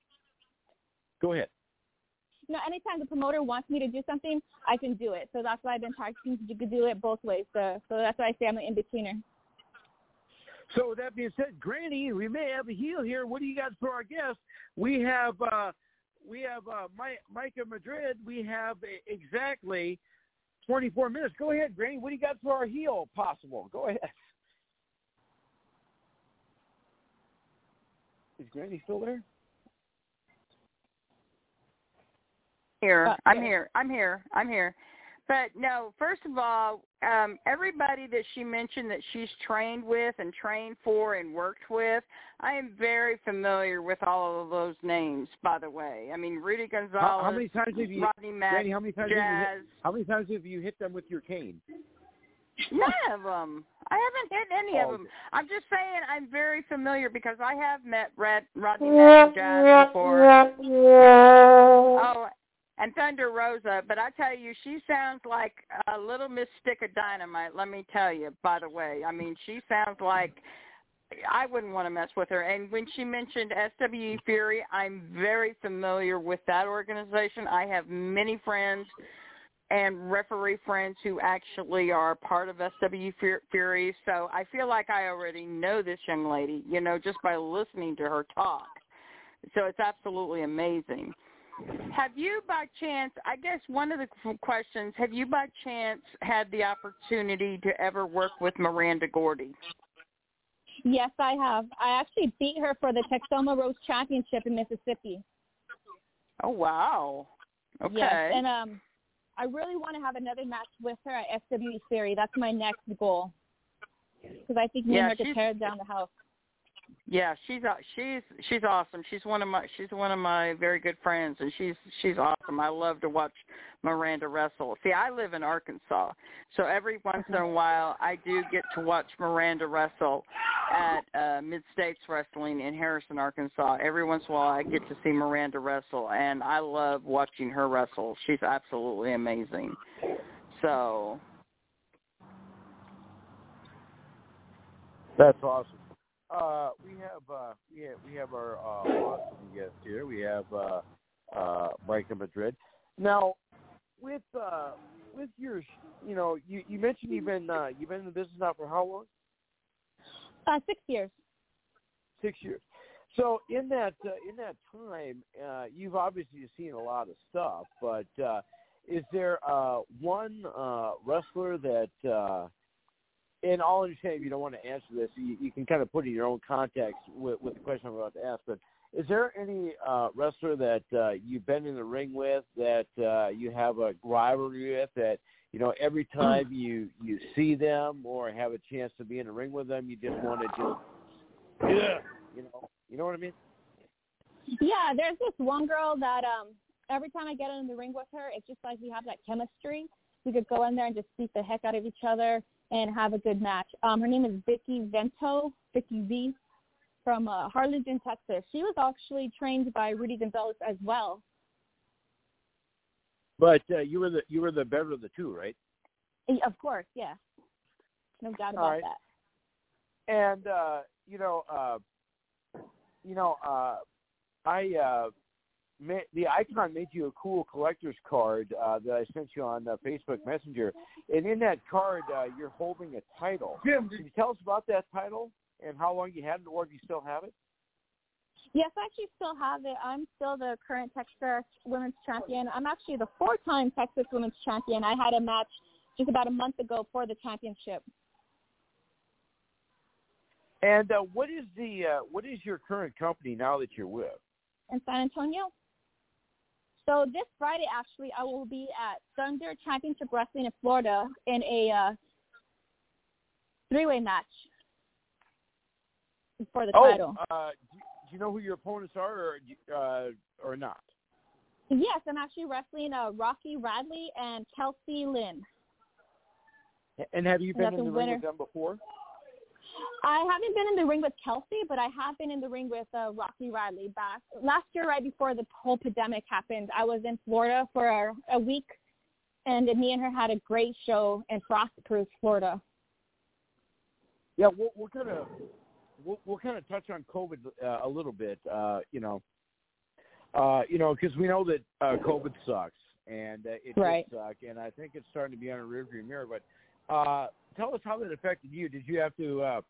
go ahead. no, anytime the promoter wants me to do something, I can do it. So that's why I've been practicing to do- do it both ways. So, so that's why I say I'm an in-betweener. So with that being said, Granny, we may have a heel here. What do you got for our guest? We have uh, we have uh, Mi- Micah Madrid. We have uh, exactly 24 minutes. Go ahead, Granny. What do you got for our heel? Possible. Go ahead. Is Granny still there? here. Uh, I'm here. I'm here. I'm here. But no, first of all, um, everybody that she mentioned that she's trained with and trained for and worked with, I am very familiar with all of those names. By the way, I mean Rudy Gonzalez, How, how many times have you, Rodney Mack, Granny? How many times have you Jazz. hit, how many times have you hit them with your cane? None of them. I haven't hit any Oh, of them. I'm just saying I'm very familiar because I have met Red, Rodney Mack and Jazz before. Oh, and Thunder Rosa, but I tell you, she sounds like a little Miss Stick of Dynamite. Let me tell you. By the way, I mean she sounds like I wouldn't want to mess with her. And when she mentioned SWE Fury, I'm very familiar with that organization. I have many friends and referee friends who actually are part of SW Fu- Fury. So I feel like I already know this young lady, you know, just by listening to her talk. So it's absolutely amazing. Have you by chance, I guess one of the questions, have you by chance had the opportunity to ever work with Miranda Gordy? Yes, I have. I actually beat her for the Texoma Rose Championship in Mississippi. Oh, wow. Okay. Yes, and um, I really want to have another match with her at SWE Series. That's my next goal. Because I think me Yeah, and her could tear down the house. Yeah, she's uh, she's she's awesome. She's one of my she's one of my very good friends, and she's she's awesome. I love to watch Miranda wrestle. See, I live in Arkansas, so every once in a while I do get to watch Miranda wrestle at uh, Mid States Wrestling in Harrison, Arkansas. Every once in a while I get to see Miranda wrestle, and I love watching her wrestle. She's absolutely amazing. So That's awesome. Uh, we have uh, we have we have our uh, awesome guest here. We have uh, uh, Micah Madrid. Now, with uh, with your, you know, you, you mentioned you've been uh, you've been in the business now for how long? Uh, six years. Six years. So in that uh, in that time, uh, you've obviously seen a lot of stuff. But uh, is there uh, one uh, wrestler that? Uh, and I'll understand if you don't want to answer this. You, you can kind of put it in your own context with, with the question I'm about to ask. But is there any uh, wrestler that uh, you've been in the ring with that uh, you have a rivalry with that you know every time you you see them or have a chance to be in the ring with them, you just want to just yeah, you know, you know what I mean? Yeah, there's this one girl that um every time I get in the ring with her, it's just like we have that chemistry. We could go in there and just beat the heck out of each other. And have a good match. Um, her name is Vicky Vento, Vicky V, from uh, Harlingen, Texas. She was actually trained by Rudy Gonzalez as well. But uh, you were the you were the better of the two, right? Of course, yeah, no doubt All about right. that. And uh, you know, uh, you know, uh, I uh, ma- the icon made you a cool collector's card uh, that I sent you on uh, Facebook Messenger, and in that card uh, you're holding a title. Jim, can you tell us about that title and how long you had it, or if you still have it? Yes, I actually still have it. I'm still the current Texas Women's Champion. I'm actually the four-time Texas Women's Champion. I had a match just about a month ago for the championship. And uh, what is the uh, what is your current company now that you're with? in San Antonio. So this Friday, actually, I will be at Thunder Championship Wrestling in Florida in a uh, three-way match for the oh, title. uh, do, you know who your opponents are, or uh, or not? Yes, I'm actually wrestling uh, Rocky Radley and Kelsey Lynn. And have you been that's in the ring with them before? I haven't been in the ring with Kelsey, but I have been in the ring with uh, Rocky Radley back last year, right before the whole pandemic happened. I was in Florida for a, a week, and me and her had a great show in Frostproof, Florida. Yeah, we're, we're gonna we'll, we'll kind of touch on COVID uh, a little bit. Uh, you know, uh, you know, because we know that uh, COVID sucks and uh, it Right. did suck, and I think it's starting to be on a rearview mirror. But uh, tell us how that affected you. Did you have to uh,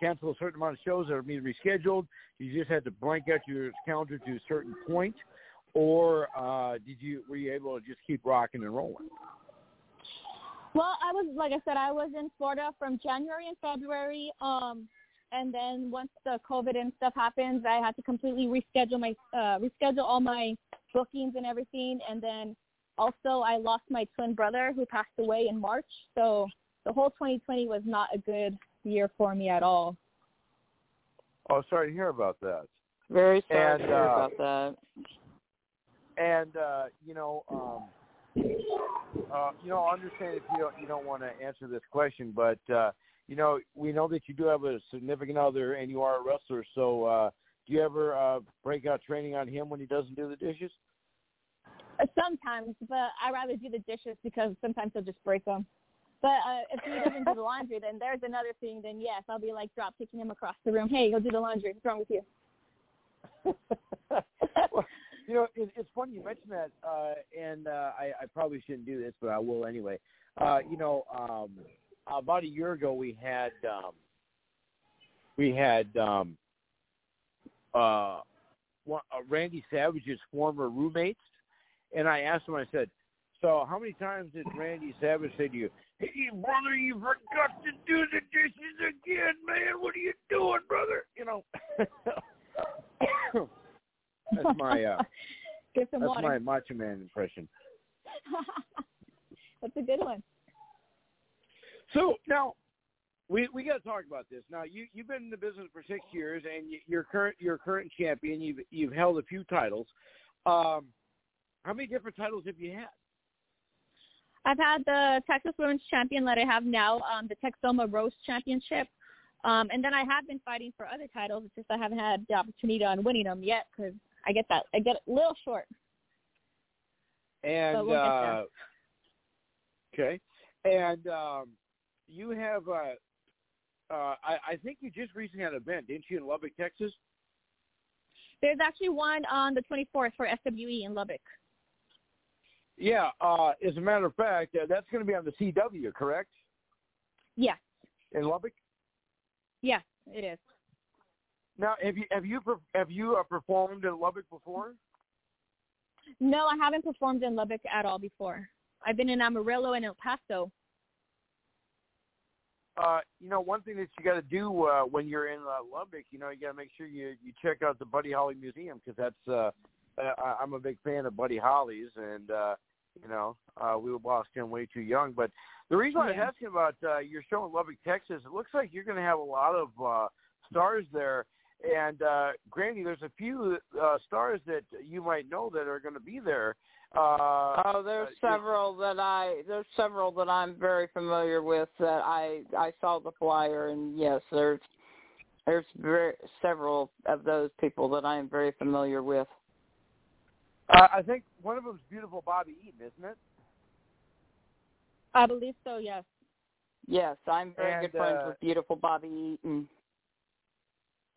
cancel a certain amount of shows that are being rescheduled? You just had to blank out your calendar to a certain point, or uh, did you were you able to just keep rocking and rolling? Well, I was like I said, I was in Florida from January and February. Um, and then once the COVID and stuff happens, I had to completely reschedule my uh, reschedule all my bookings and everything. And then also, I lost my twin brother who passed away in March. So the whole 2020 was not a good year for me at all. Oh, sorry to hear about that. Very sorry And, to hear uh, about that. And uh, you know, um, uh, you know, I understand if you don't you don't want to answer this question, but uh, you know, we know that you do have a significant other and you are a wrestler. So, uh, do you ever uh, break out training on him when he doesn't do the dishes? Uh, Sometimes, but I rather do the dishes because sometimes I'll just break them. But uh, if he doesn't do the laundry, then there's another thing. Then yes, I'll be like drop kicking him across the room. Hey, go do the laundry. What's wrong with you? well, you know, it, it's funny you mentioned that, uh, and uh, I, I probably shouldn't do this, but I will anyway. Uh, you know, um, about a year ago, we had um, we had um, uh, one, uh, Randy Savage's former roommates, and I asked him. I said, "So, how many times did Randy Savage say to you, "Hey, brother, you forgot to do the dishes again, man? What are you doing, brother?" You know. That's my uh, that's water. my Macho Man impression. That's a good one. So now we we got to talk about this. Now you you've been in the business for six years, and you, you're current you're current champion. You've you've held a few titles. Um, how many different titles have you had? I've had the Texas Women's Champion that I have now, um, the Texoma Rose Championship, um, and then I have been fighting for other titles. It's just I haven't had the opportunity on winning them yet because I get that I get a little short. And we'll uh, okay, and um, you have uh, uh, I, I think you just recently had an event, didn't you, in Lubbock, Texas? There's actually one on the 24th for SWE in Lubbock. Yeah. Uh, as a matter of fact, uh, that's going to be on the CW, correct? Yes, In Lubbock. yes, it is. Now, have you have you have you uh, performed in Lubbock before? No, I haven't performed in Lubbock at all before. I've been in Amarillo and El Paso. Uh, you know, one thing that you got to do uh, when you're in uh, Lubbock, you know, you got to make sure you you check out the Buddy Holly Museum because that's uh, uh, I- I'm a big fan of Buddy Holly's, and uh, you know, uh, we lost him way too young. But the reason I was asking about uh, your show in Lubbock, Texas, it looks like you're going to have a lot of uh, stars there. And uh, Granny, there's a few uh, stars that you might know that are going to be there. Uh, Oh, there's uh, several that I there's several that I'm very familiar with that I I saw the flyer and yes, there's there's very several of those people that I am very familiar with. Uh, I think one of them's beautiful Bobby Eaton, isn't it? I believe so. Yes. Yes, I'm very And, good friends uh, with beautiful Bobby Eaton.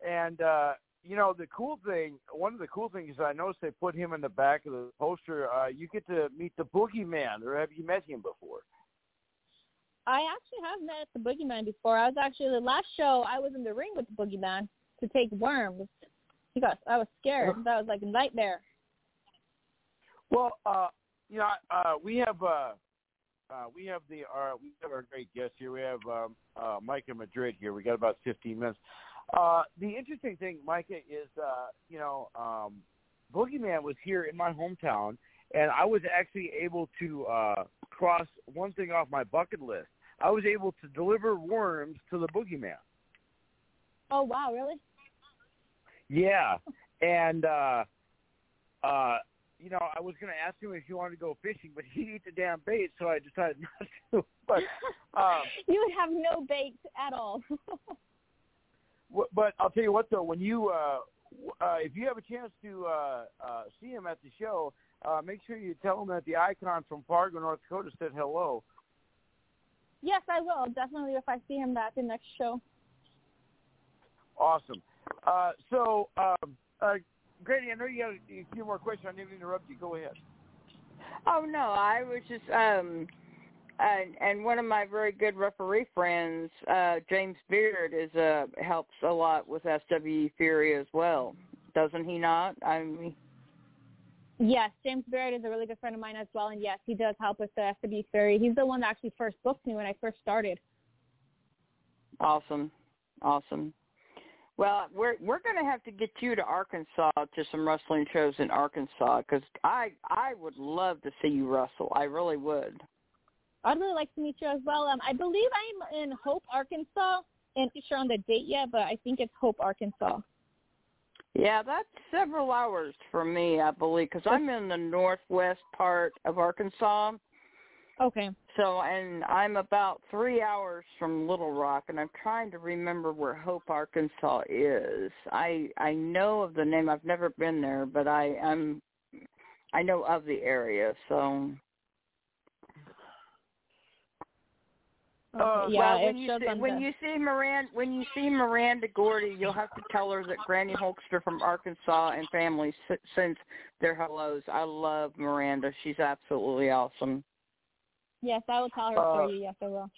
And uh, you know, the cool thing, one of the cool things is I noticed they put him in the back of the poster. Uh, you get to meet the Boogeyman, or have you met him before? I actually have met the boogeyman before. I was actually the last show I was in the ring with the boogeyman to take worms. He got I was scared. That was like a nightmare. Well, uh, you know, uh, we have uh, uh, we have the uh, we have our great guest here. We have um, uh, Micah Madrid here. We got about 15 minutes. Uh, the interesting thing, Micah, is uh, you know, um, Boogeyman was here in my hometown, and I was actually able to uh, cross one thing off my bucket list. I was able to deliver worms to the Boogeyman. Oh wow, really? Yeah, and uh, uh, you know, I was going to ask him if he wanted to go fishing, but he'd eat the damn bait, so I decided not to. But um, you would have no bait at all. But I'll tell you what, though, when you, uh, uh, if you have a chance to uh, uh, see him at the show, uh, make sure you tell him that the icon from Fargo, North Dakota, said hello. yes, I will definitely if I see him at the next show. Awesome. Uh, so, um, uh, Grady, I know you got a, a few more questions. I didn't interrupt you. Go ahead. Oh no, I was just um and and one of my very good referee friends, uh James Beard is uh helps a lot with SWE Fury as well. Doesn't he not? I mean Yes, James Barrett is a really good friend of mine as well, and yes, he does help with the SWE Fury. He's the one that actually first booked me when I first started. awesome. Awesome. Well, we're we're going to have to get you to Arkansas to some wrestling shows in Arkansas cuz I I would love to see you wrestle. I really would. I'd really like to meet you as well. Um, I believe I'm in Hope, Arkansas, and not sure on the date yet, but I think it's Hope, Arkansas. Yeah, that's several hours from me, I believe, because I'm in the northwest part of Arkansas. Okay. So, and I'm about three hours from Little Rock, and I'm trying to remember where Hope, Arkansas is. I I know of the name. I've never been there, but I am I know of the area. So, Uh, yeah, well, when you see, when the- you see Miranda when you see Miranda Gordy, you'll have to tell her that Granny Hulkster from Arkansas and family s- sends their hellos. I love Miranda. She's absolutely awesome. Yes, I will tell her Uh, for you. Yes, I will.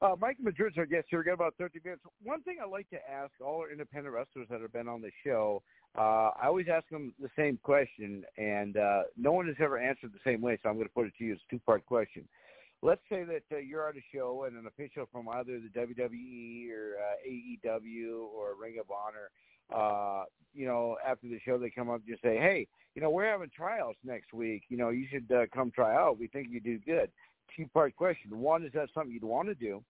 Uh, Mike Madrid's our guest here. We got about 30 minutes. One thing I like to ask all our independent wrestlers that have been on the show, uh, I always ask them the same question, and uh, no one has ever answered the same way, so I'm going to put it to you. It's a two-part question. Let's say that uh, you're on a show and an official from either the WWE or uh, AEW or Ring of Honor, uh, you know, after the show they come up and just say, hey, you know, we're having tryouts next week. You know, you should uh, come try out. We think you do good. Two-part question. One, is that something you'd want to do?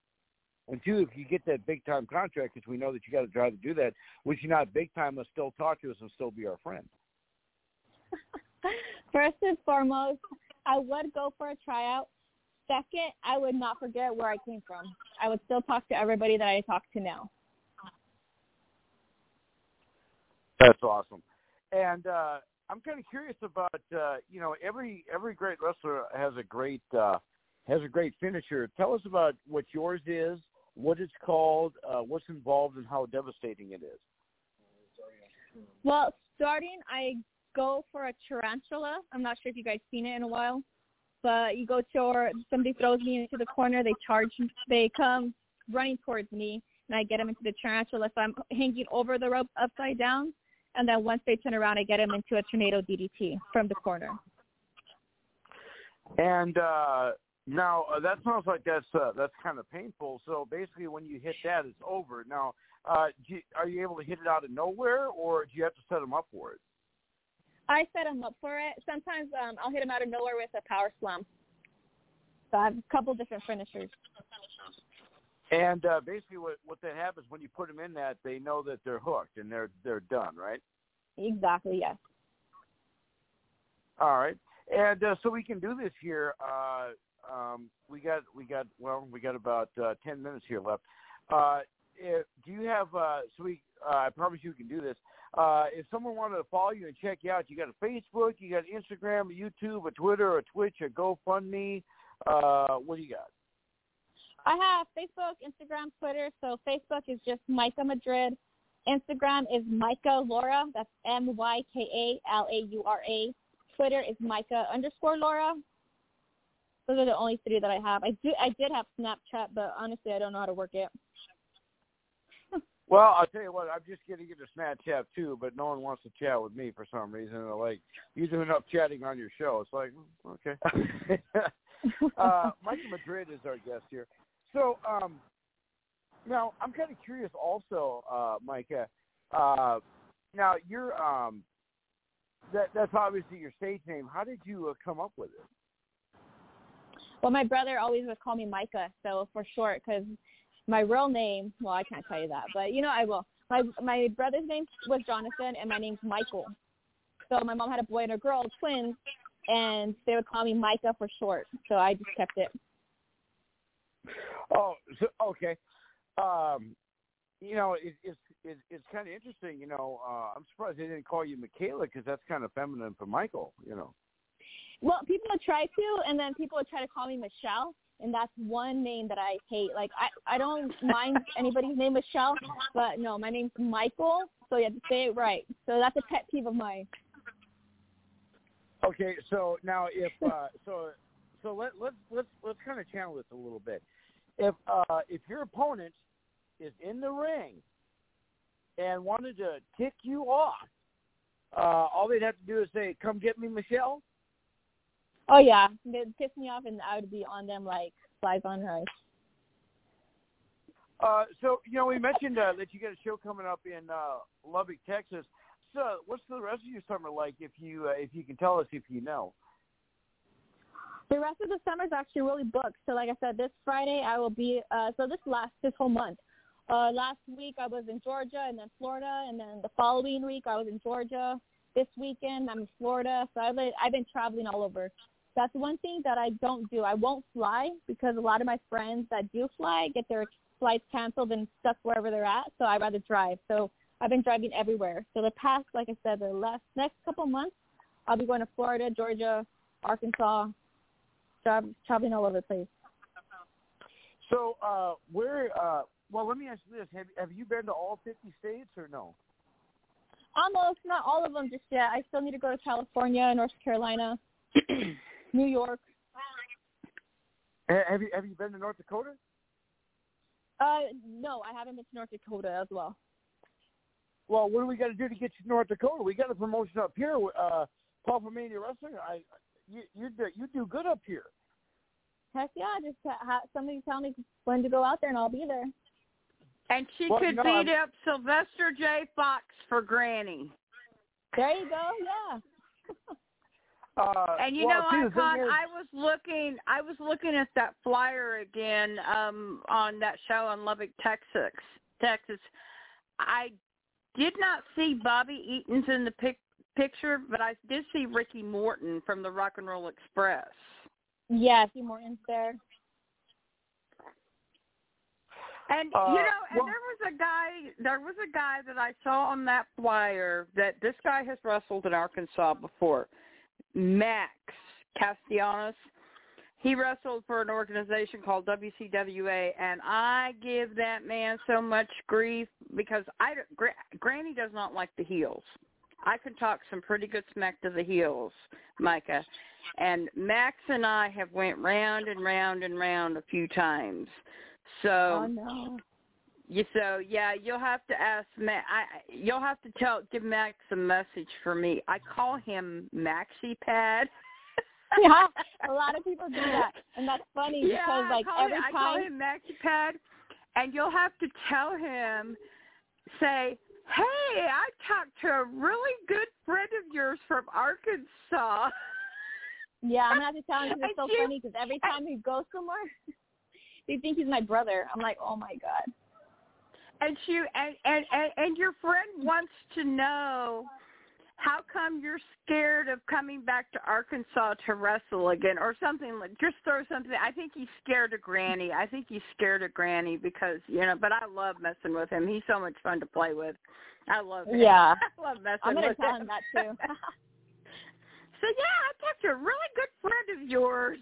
And two, if you get that big time contract, because we know that you got to try to do that, which you're not big time, but still talk to us and still be our friend. First and foremost, I would go for a tryout. Second, I would not forget where I came from. I would still talk to everybody that I talk to now. That's awesome. And uh, I'm kind of curious about uh, you know every every great wrestler has a great uh, has a great finisher. Tell us about what yours is, what it's called, uh, what's involved, and how devastating it is. Well, starting, I go for a tarantula. I'm not sure if you guys seen it in a while, but you go to or somebody throws me into the corner. They charge. They come running towards me, and I get them into the tarantula. So I'm hanging over the rope upside down, and then once they turn around, I get them into a tornado DDT from the corner. And uh, now uh, that sounds like that's uh, that's kind of painful. So basically, when you hit that, it's over. Now, uh, do you, are you able to hit it out of nowhere, or do you have to set them up for it? I set them up for it. Sometimes um, I'll hit them out of nowhere with a power slam. So I have a couple different finishers. And uh, basically, what what that happens when you put them in that, they know that they're hooked and they're they're done, right? Exactly. Yes. All right. And uh, so we can do this here. Uh, um, we got we got well, we got about uh, ten minutes here left. Uh, if, do you have? Uh, so we. Uh, I promise you, we can do this. Uh, if someone wanted to follow you and check you out, you got a Facebook, you got Instagram, a YouTube, a Twitter, a Twitch, a GoFundMe. Uh, what do you got? I have Facebook, Instagram, Twitter. So Facebook is just Micah Madrid. Instagram is Micah Laura. That's M Y K A L A U R A. Twitter is Micah underscore Laura. Those are the only three that I have. I do I did have Snapchat, but honestly I don't know how to work it. Well, I'll tell you what, I'm just getting into Snapchat too, but no one wants to chat with me for some reason. They're like, you do enough chatting on your show. It's like, mm, okay. uh, Madrid is our guest here. So, um, now I'm kind of curious also, uh, Micah. Uh, now you're um, that that's obviously your stage name. How did you uh, come up with it? Well, my brother always would call me Micah, so for short, because my real name, well, I can't tell you that, but you know I will. My my brother's name was Jonathan, and my name's Michael. So my mom had a boy and a girl, twins, and they would call me Micah for short. So I just kept it. Oh, so, okay. Um, you know, it, it's it, it's kind of interesting. You know, uh, I'm surprised they didn't call you Michaela because that's kind of feminine for Michael. You know. Well, people would try to, and then people would try to call me Michelle, and that's one name that I hate. Like I, I don't mind anybody's name Michelle, but no, my name's Michael, so you have to say it right. So that's a pet peeve of mine. Okay, so now if uh, so, so let let's let's let's kind of channel this a little bit. If uh, if your opponent is in the ring and wanted to tick you off, uh, all they'd have to do is say, "Come get me, Michelle." Oh yeah, they'd piss me off, and I would be on them like flies on rice. Uh, so you know, we mentioned uh, that you got a show coming up in uh, Lubbock, Texas. So, what's the rest of your summer like? If you uh, if you can tell us, if you know. The rest of the summer is actually really booked. So, like I said, this Friday I will be. Uh, so this last this whole month. Uh, last week I was in Georgia and then Florida, and then the following week I was in Georgia. This weekend I'm in Florida. So I've been, I've been traveling all over. That's one thing that I don't do. I won't fly because a lot of my friends that do fly get their flights canceled and stuck wherever they're at. So I'd rather drive. So I've been driving everywhere. So the past, like I said, the last next couple months, I'll be going to Florida, Georgia, Arkansas, tra- traveling all over the place. So, uh, where? Uh, well, let me ask you this: Have Have you been to all fifty states or no? Almost, not all of them just yet. I still need to go to California, North Carolina, New York. Have you Have you been to North Dakota? Uh, no, I haven't been to North Dakota as well. Well, what do we got to do to get you to North Dakota? We got a promotion up here. Uh, Paul from Mania Wrestling. I you you do, you do good up here. Heck yeah, just ha- ha- somebody tell me when to go out there and I'll be there. And she Well, could you know, beat I'm- up Sylvester J. Fox for Granny. There you go, yeah. Uh, And you well, know, see, Icon, is- I was looking I was looking at that flyer again um on that show in Lubbock, Texas. Texas. I did not see Bobby Eaton's in the pic- picture, but I did see Ricky Morton from the Rock and Roll Express. Yeah, Steve Morton's there. And Uh, you know, and well- there was a guy there was a guy that I saw on that flyer that this guy has wrestled in Arkansas before. Max Castellanos. He wrestled for an organization called WCWA and I give that man so much grief because I don't- Granny does not like the heels. I can talk some pretty good smack to the heels, Micah. And Max and I have went round and round and round a few times. So Oh no. you so yeah, you'll have to ask Max. I you'll have to tell give Max a message for me. I call him Maxi Pad. yeah, a lot of people do that, and that's funny yeah, because like I every him, I call time. him Maxi Pad, and you'll have to tell him, say, "Hey, I talked to a really good friend of yours from Arkansas." Yeah, I'm gonna have to tell him it's so you- funny because every time he goes somewhere, they think he's my brother. I'm like, oh my god. And she and and and, and your friend wants to know how come you're scared of coming back to Arkansas to wrestle again or something like just throw something I think he's scared of Granny. I think he's scared of Granny because, you know, but I love messing with him. He's so much fun to play with. I love him. Yeah. I love messing with him. I'm gonna with tell him. him that too. so yeah, I talked to a really good friend of yours.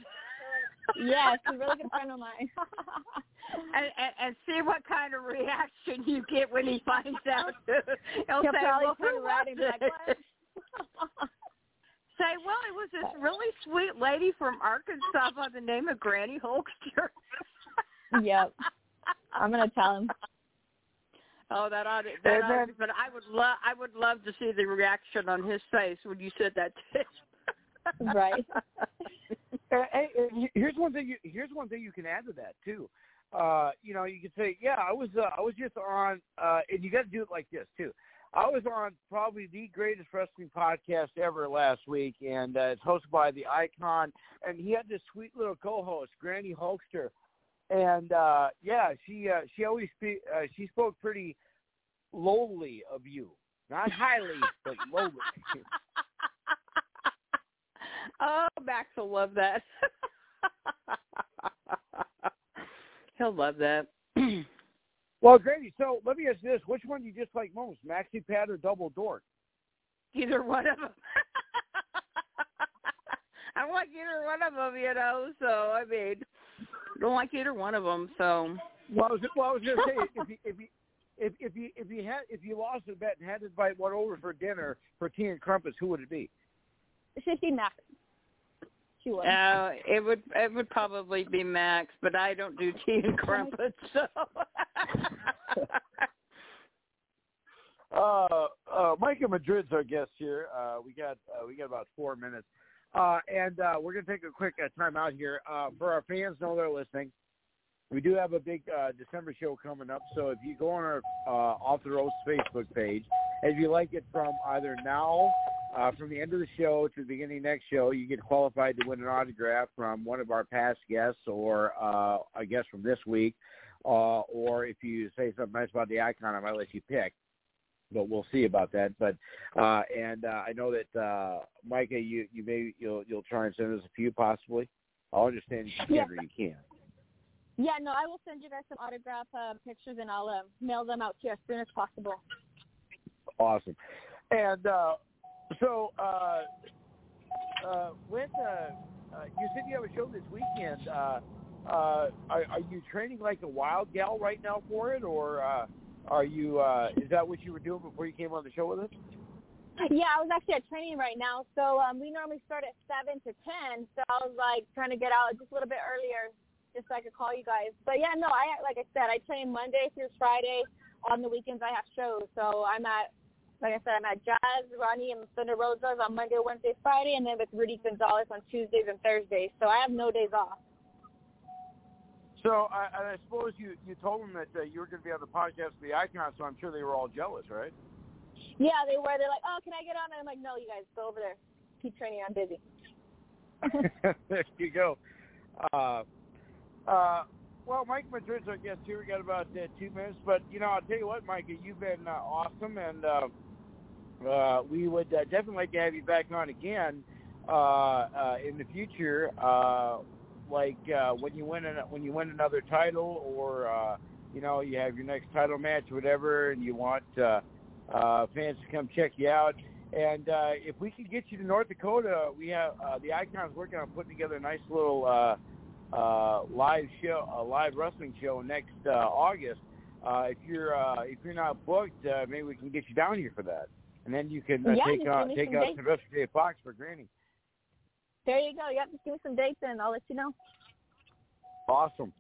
Yes, a really good friend of mine. and, and, and see what kind of reaction you get when he finds out. He'll, He'll say, probably well, turn around and like? Say, well, it was this really sweet lady from Arkansas by the name of Granny Hulkster. yep. I'm gonna tell him. Oh, that ought to, that ought to, but I would love I would love to see the reaction on his face when you said that to him. Right. Hey, uh, here's one thing. You, here's one thing you can add to that too. Uh, you know, you can say, yeah, I was, uh, I was just on, uh, and you got to do it like this too. I was on probably the greatest wrestling podcast ever last week, and uh, it's hosted by the Icon, and he had this sweet little co-host, Granny Hulkster, and uh, yeah, she, uh, she always speak, uh, she spoke pretty lowly of you, not highly, but lowly. oh, Max will love that. He'll love that. Well, Grady, so let me ask you this: Which one do you just like most, Maxi Pad or Double Dork? either one of them. I don't like either one of them, you know. So I mean, don't like either one of them. So Well, I was, well, I was going to say if you if you if if you if you had if you lost a bet and had to invite one over for dinner for tea and crumpets, who would it be? Fifty max. Uh, it would it would probably be Max, but I don't do tea and crumpets. So Uh, uh, Micah Madrid's our guest here. Uh, we got uh, we got about four minutes, uh, and uh, we're going to take a quick uh, time out here uh, for our fans know they're listening. We do have a big uh, December show coming up, so if you go on our uh, Off the Ropes Facebook page, if you like it from either now, uh, from the end of the show to the beginning of next show, you get qualified to win an autograph from one of our past guests, or uh, a guest from this week, uh, or if you say something nice about the icon, I might let you pick but we'll see about that. But uh, and uh, I know that uh, Micah, you you may you'll you'll try and send us a few possibly. I'll understand if you Yeah. can or you can. Yeah, no, I will send you guys some autograph uh, pictures and I'll uh, mail them out to you as soon as possible. Awesome. And uh, so uh, uh, when uh, uh, you said you have a show this weekend, uh, uh, are, are you training like a wild gal right now for it, or uh, are you? Uh, is that what you were doing before you came on the show with us? Yeah, I was actually at training right now. So um, we normally start at seven to ten. So I was like trying to get out just a little bit earlier, just so I could call you guys. But yeah, no, I like I said, I train Monday through Friday. On the weekends, I have shows. So I'm at, like I said, I'm at Jazz, Ronnie, and Thunder Rosas on Monday, Wednesday, Friday, and then with Rudy Gonzalez on Tuesdays and Thursdays. So I have no days off. So I, and I suppose you you told them that uh, you were going to be on the podcast with the icon, so I'm sure they were all jealous, right? Yeah, they were. They're like, oh, can I get on? And I'm like, no, you guys go over there. Keep training. I'm busy. there you go. Uh, uh, well, Mike Madrid's our guest here. We got about uh, two minutes, but you know, I'll tell you what, Mike, you've been uh, awesome, and uh, uh, we would uh, definitely like to have you back on again uh, uh, in the future. Uh, like uh, when you win an, when you win another title, or uh, you know, you have your next title match, whatever, and you want uh, uh, fans to come check you out. And uh, if we can get you to North Dakota, we have uh, the Icons working on putting together a nice little uh, uh, live show, a live wrestling show next uh, August. Uh, if you're uh, if you're not booked, uh, maybe we can get you down here for that, and then you can uh, Yeah, take just on take some out dates. Sylvester J. Fox for Granny. There you go. Yep, just give me some dates and I'll let you know. Awesome.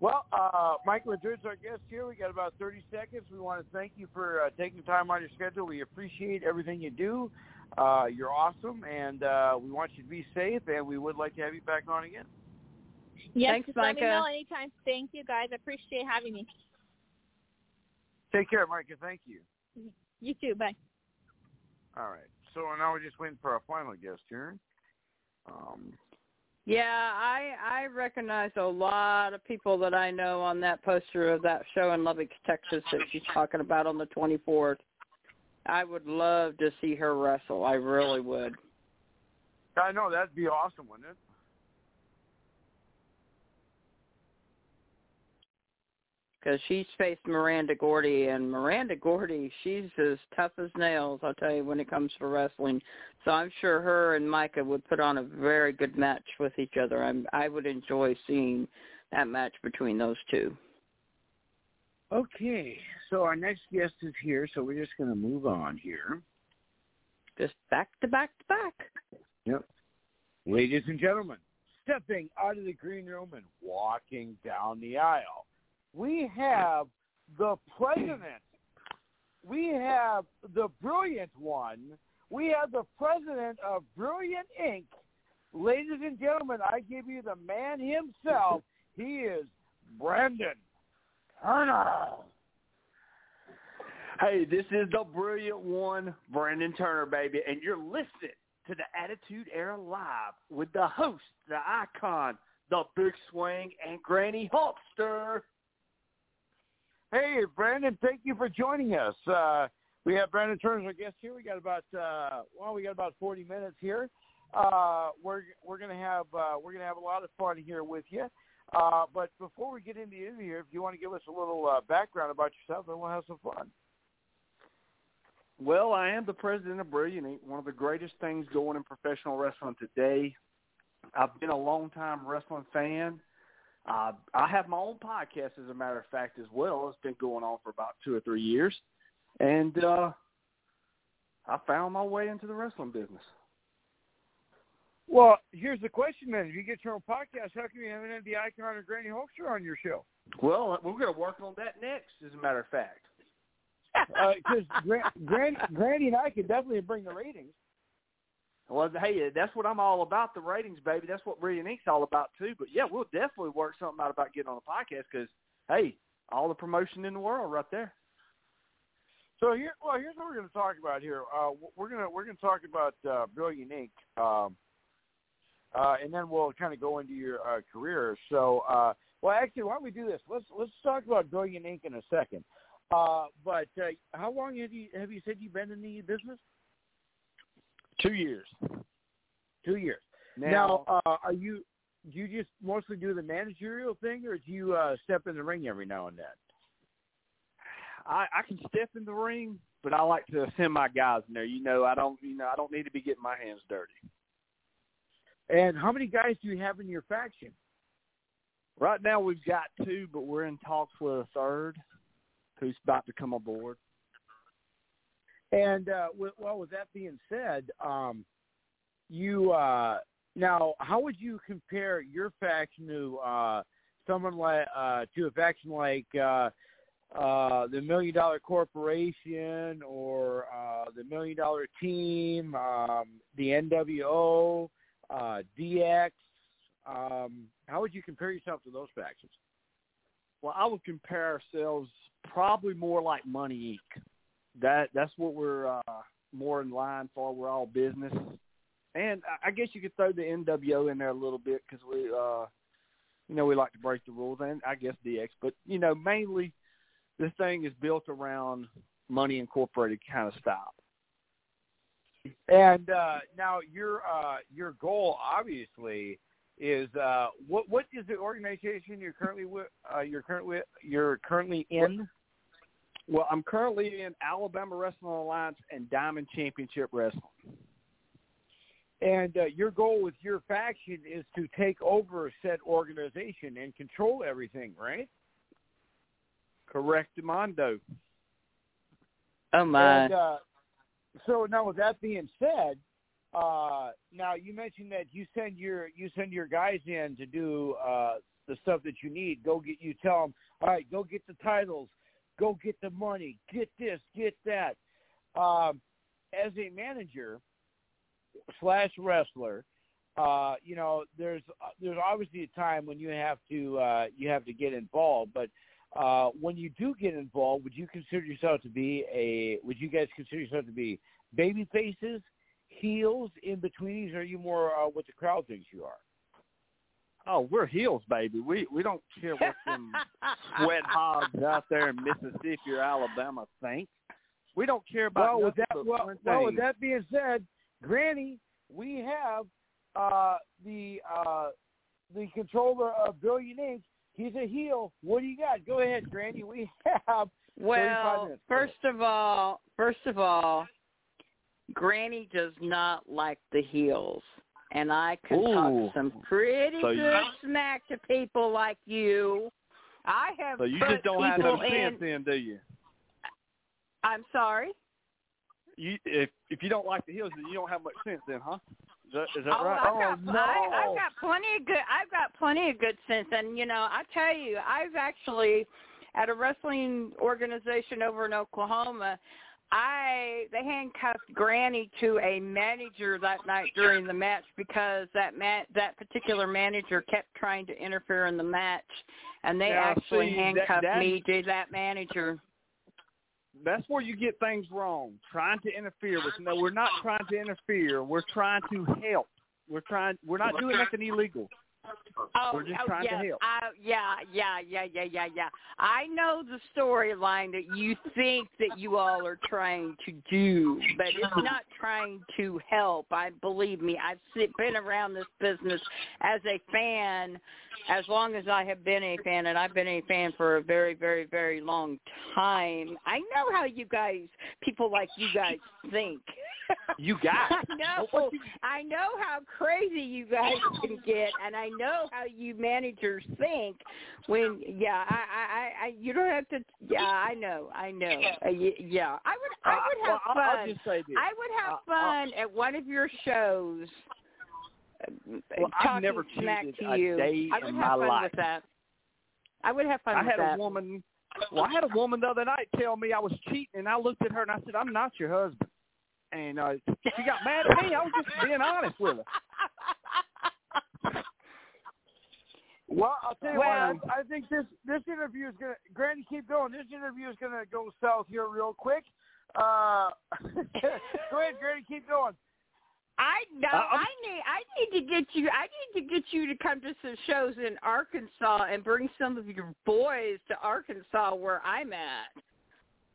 Well, uh, Mike Madrid's our guest here. We got about 30 seconds. We want to thank you for uh, taking time on your schedule. We appreciate everything you do. Uh, you're awesome, and uh, we want you to be safe, and we would like to have you back on again. Yes, Thanks, just let me Micah. know anytime. Thank you, guys. I appreciate having me. Take care, Micah. Thank you. You too. Bye. All right. So now we're just waiting for our final guest here. Um, Yeah, I I recognize a lot of people that I know on that poster of that show in Lubbock, Texas that she's talking about on the 24th. I would love to see her wrestle. I really would. I know that'd be awesome, wouldn't it? Because she's faced Miranda Gordy, and Miranda Gordy, she's as tough as nails, I'll tell you, when it comes to wrestling. So I'm sure her and Micah would put on a very good match with each other. I'm, I would enjoy seeing that match between those two. Okay, so our next guest is here, so we're just going to move on here. Just back to back to back. Yep. Ladies and gentlemen, stepping out of the green room and walking down the aisle we have the president. We have the brilliant one. We have the president of Brilliant Inc. Ladies and gentlemen, I give you the man himself. He is Brandon Turner. Hey, this is the brilliant one, Brandon Turner, baby, and you're listening to the Attitude Era Live with the host, the icon, the Big Swing, and Granny Hulkster. Hey, Brandon, thank you for joining us. Uh, we have Brandon Turner as our guest here. We got about uh, well, we got about forty minutes here. Uh, we're we're gonna have uh, we're gonna have a lot of fun here with you. Uh, but before we get into the interview, here, if you want to give us a little uh, background about yourself, then we'll have some fun. Well, I am the president of Brilliant one of the greatest things going in professional wrestling today. I've been a long-time wrestling fan. Uh, I have my own podcast, as a matter of fact, as well. It's been going on for about two or three years, and uh, I found my way into the wrestling business. Well, here's the question then: If you get your own podcast, how come you haven't had the icon or Granny Hulkster on your show? Well, we're going to work on that next, as a matter of fact. Because uh, Granny, Granny and I can definitely bring the ratings. Well, hey, that's what I'm all about, the ratings, baby. That's what Brilliant Inc.'s all about, too. But, yeah, we'll definitely work something out about getting on the podcast because, hey, all the promotion in the world right there. So here, well, here's what we're going to talk about here. Uh, we're going to we're going to talk about uh, Brilliant Inc. Um, uh, and then we'll kind of go into your uh, career. So, uh, well, actually, why don't we do this? Let's let's talk about Brilliant Inc. in a second. Uh, but uh, how long have you have you said you've been in the business? Two years. Two years. Now, now uh, are you do you just mostly do the managerial thing, or do you uh, step in the ring every now and then? I, I can step in the ring, but I like to send my guys in there. You know, I don't. You know, I don't need to be getting my hands dirty. And how many guys do you have in your faction? Right now, we've got two, but we're in talks with a third, who's about to come aboard. And uh, with, well, with that being said, um, you uh, now how would you compare your faction to uh, someone like uh, to a faction like uh, uh, the Million Dollar Corporation or uh, the Million Dollar Team, um, the NWO, uh, DX? Um, how would you compare yourself to those factions? Well, I would compare ourselves probably more like Money Inc that that's what we're uh, more in line for. We're all business, and I guess you could throw the NWO in there a little bit because we, uh, you know, we like to break the rules, and I guess DX. But you know, mainly this thing is built around money incorporated kind of style. And uh, now your uh, your goal obviously is uh, what what is the organization you're currently with, uh, you're currently you're currently in? Well, I'm currently in Alabama Wrestling Alliance and Diamond Championship Wrestling. And uh, your goal with your faction is to take over said organization and control everything, right? Correct, Mondo. Oh my! And, uh, so now, with that being said, uh, now you mentioned that you send your you send your guys in to do uh, the stuff that you need. Go get you tell them, all right, go get the titles, go get the money, get this, get that. Um, as a manager slash wrestler, uh, you know, there's there's obviously a time when you have to uh, you have to get involved, but uh, when you do get involved, would you consider yourself to be a would you guys consider yourself to be baby faces, heels, in betweenies, or are you more uh, what the crowd thinks you are? Oh, we're heels, baby. We we don't care what them sweat hogs out there in Mississippi or Alabama think. We don't care about well, with that, well, well, with that being said, Granny, we have uh, the uh, the controller of Brilliant Inc. He's a heel. What do you got? Go ahead, Granny. We have Well, first of all, first of all, Granny does not like the heels, and I can Ooh. talk some pretty So you- good smack to people like you. I have So you just don't have no sense, then, do you? I'm sorry. You if if you don't like the heels, then you don't have much sense, then, huh? Is that, is that oh, right? I've got, oh, I, I've got plenty of good. I've got plenty of good sense, and you know, I tell you, I've actually at a wrestling organization over in Oklahoma. I they handcuffed Granny to a manager that night during the match because that ma- that particular manager kept trying to interfere in the match, and they Now, actually see, handcuffed that- me to that manager. That's where you get things wrong. Trying to interfere with no, we're not trying to interfere. We're trying to help. We're trying. We're not doing nothing illegal. Oh, We're just oh, trying to help. I, yeah, yeah, yeah, yeah, yeah, yeah. I know the storyline that you think that you all are trying to do, but it's not trying to help. I believe me. I've been around this business as a fan as long as I have been a fan, and I've been a fan for a very, very, very long time. I know how you guys, people like you guys, think. You got. I know. I know how crazy you guys can get, and I know how you managers think. When yeah, I, I, I, you don't have to. Yeah, I know, I know. Uh, yeah, I would, I Uh, would have well, fun. I'll, just say this. I would have Uh, fun at one of your shows. uh, Well, I've never smack to you. I would in have my fun life. with that. I would have fun I had that. a woman. Well, I had a woman the other night tell me I was cheating, and I looked at her and I said, "I'm not your husband." And uh, she got mad at me. I was just being honest with her. Well, I'll tell you Well- what. I, I think this this interview is gonna. Granny, keep going. This interview is gonna go south here real quick. Uh, go ahead, Granny. Keep going. I no, Uh, I'm- need I need to get you I need to get you to come to some shows in Arkansas and bring some of your boys to Arkansas where I'm at.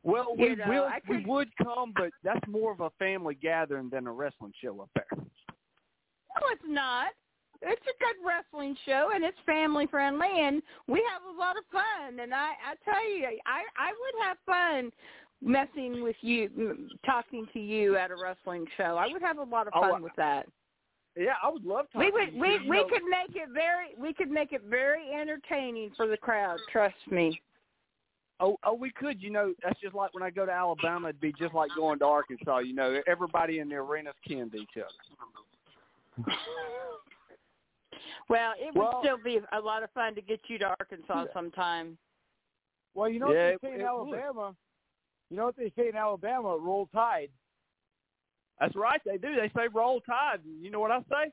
Well, You we know, will. I We would come, but that's more of a family gathering than a wrestling show up there. No, it's not. It's a good wrestling show and it's family friendly and we have a lot of fun and I I tell you I I would have fun messing with you talking to you at a wrestling show. I would have a lot of Oh, fun I- with that. Yeah, I would love to. We would we you we know, could make it very we could make it very entertaining for the crowd. Trust me. Oh, oh, we could. You know, that's just like when I go to Alabama. It'd be just like going to Arkansas. You know, everybody in the arena's kin to each other. Well, it would Well- still be a lot of fun to get you to Arkansas sometime. Well, you know Yeah, what they say it- in it would. Alabama. You know what they say in Alabama? Roll Tide. That's right. They do. They say roll tide. You know what I say?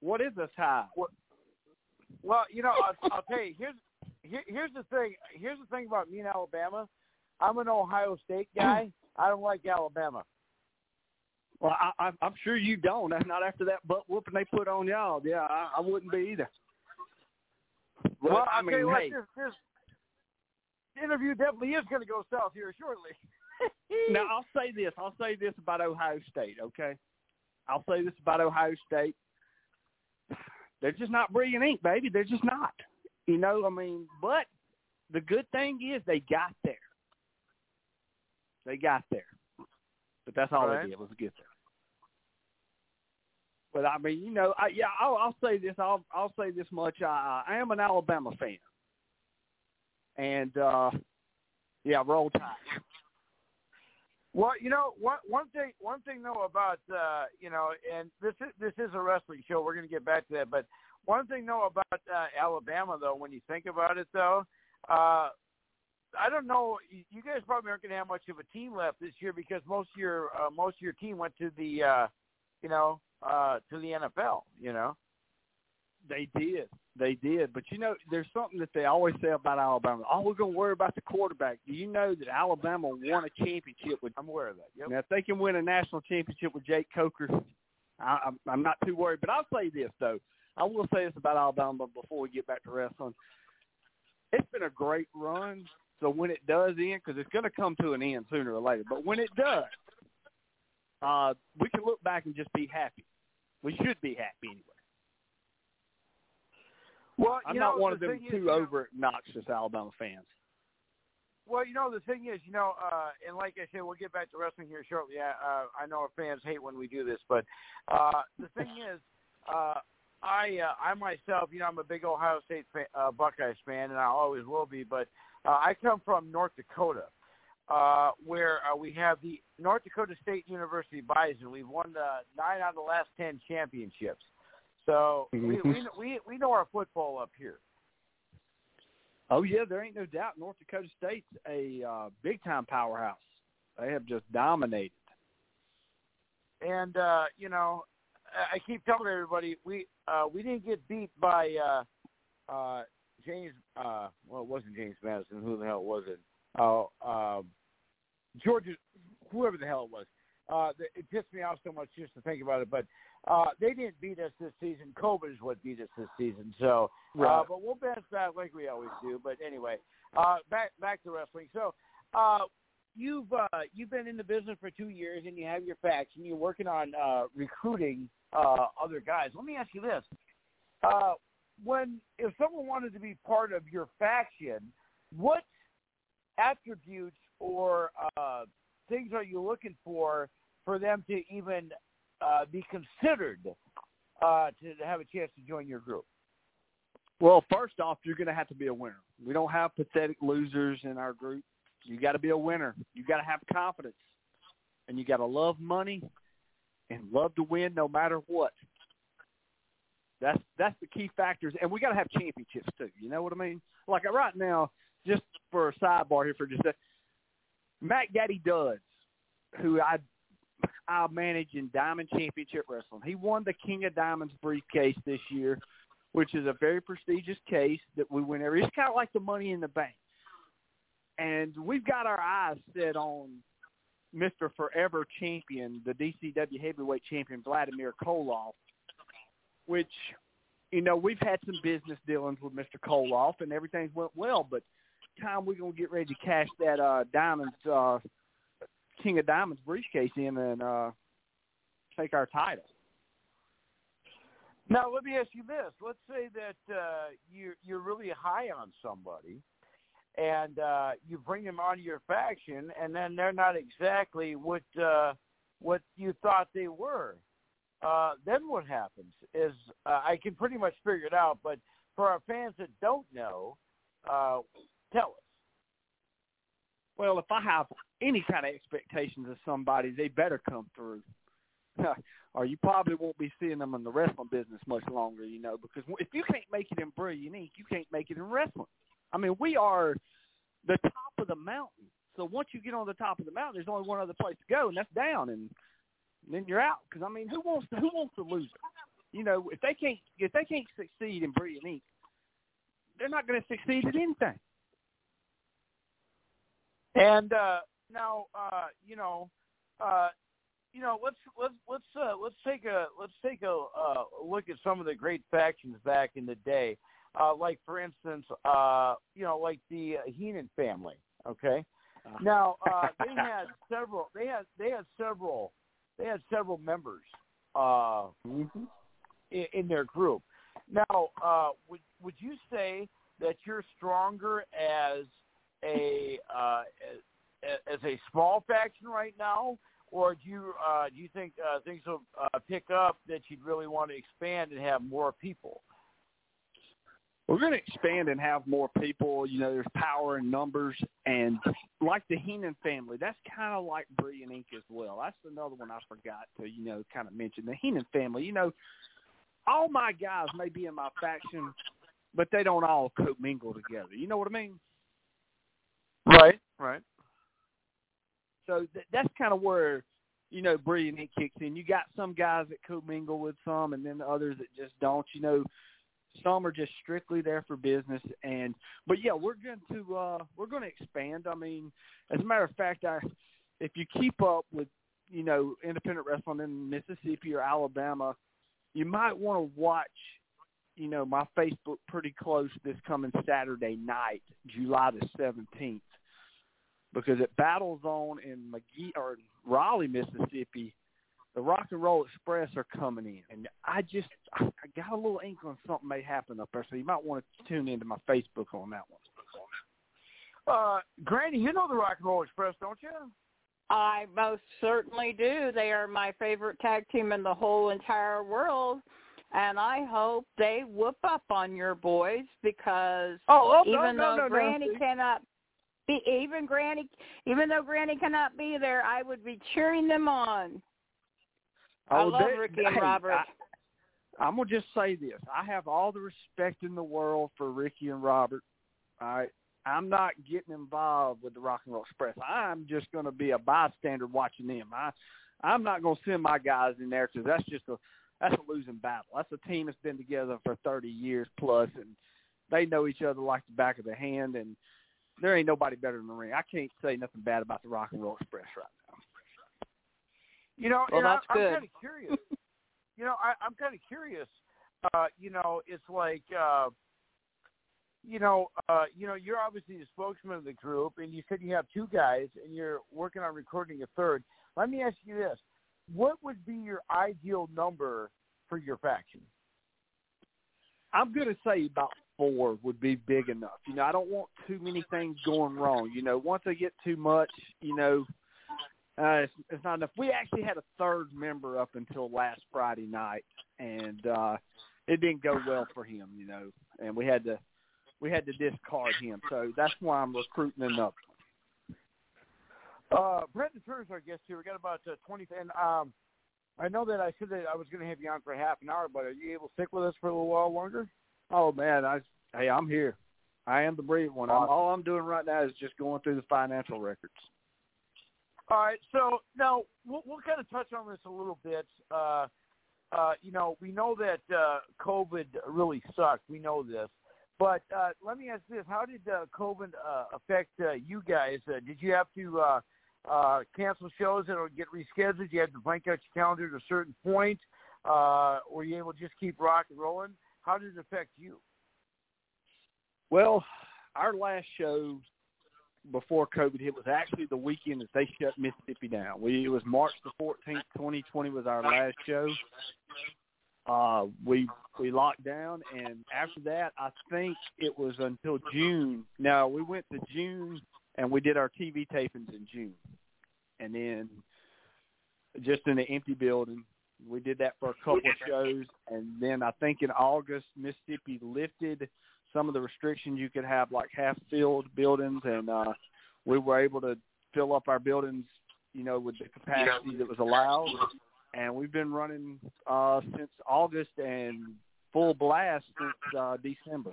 What is a tide? Well, you know, I'll, I'll tell you. Here's here, here's the thing. Here's the thing about me in Alabama. I'm an Ohio State guy. I don't like Alabama. Well, I, I, I'm sure you don't. Not after that butt whooping they put on y'all. Yeah, I, I wouldn't be either. But, well, I mean, what. hey, This, this interview definitely is going to go south here shortly. now I'll say this. I'll say this about Ohio State. Okay, I'll say this about Ohio State. They're just not Brilliant Inc., baby. They're just not. You know, I mean, but the good thing is they got there. They got there. But that's all Right. they did was get there. But I mean, you know, I, yeah, I'll, I'll say this. I'll I'll say this much. I, I am an Alabama fan, and uh yeah, roll tide. Well, you know, one one thing one thing though about uh, you know, and this is this is a wrestling show. We're going to get back to that, but one thing though about uh, Alabama though, when you think about it though, uh, I don't know. you- You guys probably aren't going to have much of a team left this year because most of your uh, most of your team went to the uh, you know uh, to the NFL. You know. They did. They did. But you know, there's something that they always say about Alabama. Oh, we're going to worry about the quarterback. Do you know that Alabama won a championship with? I'm aware of that. Yep. Now, if they can win a national championship with Jake Coker, I, I'm, I'm not too worried. But I'll say this though: I will say this about Alabama before we get back to wrestling. It's been a great run. So when it does end, because it's going to come to an end sooner or later, but when it does, uh, we can look back and just be happy. We should be happy anyway. Well, I'm you not know, one of them is, too over obnoxious Alabama fans. Well, you know the thing is, you know, uh, and like I said, we'll get back to wrestling here shortly. I, uh, I know our fans hate when we do this, but uh, the thing is, uh, I uh, I myself, you know, I'm a big Ohio State fan, uh, Buckeyes fan, and I always will be. But uh, I come from North Dakota, uh, where uh, we have the North Dakota State University Bison. We've won uh, nine out of the last ten championships, so we, we we we know our football up here. Oh yeah, there ain't no doubt. North Dakota State's a uh, big time powerhouse. They have just dominated. And uh, you know, I I keep telling everybody we uh, we didn't get beat by uh, uh, James. Uh, well, it wasn't James Madison. Who the hell was it? Oh, uh, Georgia, whoever the hell it was. Uh, it pissed me off so much just to think about it. But uh, they didn't beat us this season. COVID is what beat us this season. So, uh, but we'll bounce back like we always do. But anyway, uh, back back to wrestling. So, uh, you've uh, you've been in the business for two years, and you have your faction. You're working on uh, recruiting uh, other guys. Let me ask you this: uh, when if someone wanted to be part of your faction, what attributes or uh, things are you looking for for them to even uh, be considered uh, to have a chance to join your group? Well, first off, you're going to have to be a winner. We don't have pathetic losers in our group. You got to be a winner. You got to have confidence, and you got to love money and love to win no matter what. That's that's the key factors, and we got to have championships too. You know what I mean? Like right now, just for a sidebar here for just a Mac Daddy Duds, who I I manage in Diamond Championship Wrestling. He won the King of Diamonds briefcase this year, which is a very prestigious case that we win every. It's kind of like the Money in the Bank, and we've got our eyes set on Mr. Forever Champion, the DCW Heavyweight Champion Vladimir Koloff, which you know we've had some business dealings with Mr. Koloff, and everything's went well, but time we're gonna get ready to cash that uh diamonds uh King of Diamonds briefcase in and uh take our title. Now, let me ask you this: Let's say that uh, you you're really high on somebody, and uh, you bring them onto your faction, and then they're not exactly what uh, what you thought they were. Uh, then what happens is uh, I can pretty much figure it out, but for our fans that don't know, uh, tell us. Well, if I have any kind of expectations of somebody, they better come through. or you probably won't be seeing them in the wrestling business much longer, you know, because if you can't make it in Brilliant Inc., you can't make it in wrestling. I mean, we are the top of the mountain. So once you get on the top of the mountain, there's only one other place to go, and that's down, and then you're out. Because I mean, who wants to, who wants to lose? You know, if they can't if they can't succeed in Brilliant Inc., they're not going to succeed at anything. And uh, now, uh, you know, uh, you know, let's let's let's uh, let's take a let's take a uh, look at some of the great factions back in the day. Uh, like for instance, uh, you know, like the uh, Heenan family. Okay. Now uh, they had several. They had they had several. They had several members uh, in, in their group. Now, uh, would would you say that you're stronger as a uh, as, a small faction right now, or do you uh, do you think uh, things will uh, pick up that you'd really want to expand and have more people? We're going to expand and have more people. You know, there's power in numbers, and like the Heenan family, that's kind of like Brilliant Inc. as well. That's another one I forgot to, you know, kind of mention. The Heenan family, you know, all my guys may be in my faction, but they don't all commingle together. You know what I mean? Right, right. So th- that's kind of where you know Brilliant Inc. kicks in. You got some guys that commingle with some, and then the others that just don't. You know, some are just strictly there for business. And but yeah, we're going to uh, we're going to expand. I mean, as a matter of fact, I if you keep up with you know independent wrestling in Mississippi or Alabama, you might want to watch you know, my Facebook pretty close this coming Saturday night, July the seventeenth, because at Battle Zone in Magee or Raleigh, Mississippi, the Rock and Roll Express are coming in, and I just I got a little inkling something may happen up there, so you might want to tune into my Facebook on that one. Uh, Granny, you know the Rock and Roll Express, don't you? I most certainly do. They are my favorite tag team in the whole entire world. And I hope they whoop up on your boys because Oh, oh even no, no, though no, Granny no. cannot be even Granny even though Granny cannot be there, I would be cheering them on. I Oh, love they- Ricky and hey, Robert. I, I'm gonna just say this: I have all the respect in the world for Ricky and Robert. All right, I'm not getting involved with the Rock and Roll Express. I'm just gonna be a bystander watching them. I, I'm not gonna send my guys in there because that's just a that's a losing battle. That's a team that's been together for 30 years plus, and they know each other like the back of their hand. And there ain't nobody better in the ring. I can't say nothing bad about the Rock and Roll Express right now. You know, Well, and I, that's I'm kind of curious. you know, I, I'm kind of curious. Uh, you know, it's like, uh, you know, uh, you know, you're obviously the spokesman of the group, and you said you have two guys, and you're working on recording a third. Let me ask you this: What would be your ideal number for your faction? I'm going to say about four would be big enough. You know, I don't want too many things going wrong. You know, once they get too much, you know, uh, it's, it's not enough. We actually had a third member up until last Friday night, and uh, it didn't go well for him. You know, and we had to we had to discard him. So that's why I'm recruiting another. Uh, Brendan Turner's our guest here. We got about uh, 20, and um, I know that I said that I was going to have you on for half an hour, but are you able to stick with us for a little while longer? Oh man, I hey, I'm here. I am the brave one. Awesome. all I'm doing right now is just going through the financial records. All right, so now we'll, we'll kind of touch on this a little bit. Uh, uh, you know, we know that uh, COVID really sucked. We know this, but uh, let me ask this: How did uh, COVID uh, affect uh, you guys? Uh, did you have to uh, cancel shows that would get rescheduled? You have to blank out your calendar at a certain point? Uh, were you able to just keep rock and rolling? How did it affect you? Well, our last show before COVID hit was actually the weekend that they shut Mississippi down. We it was March the fourteenth, twenty twenty was our last show. Uh we we locked down and after that I think it was until June. Now we went to June and we did our TV tapings in June. And then just in an empty building. We did that for a couple of shows and then I think in August Mississippi lifted some of the restrictions you could have like half filled buildings and uh we were able to fill up our buildings you know with the capacity that was allowed and we've been running uh since august and full blast since uh december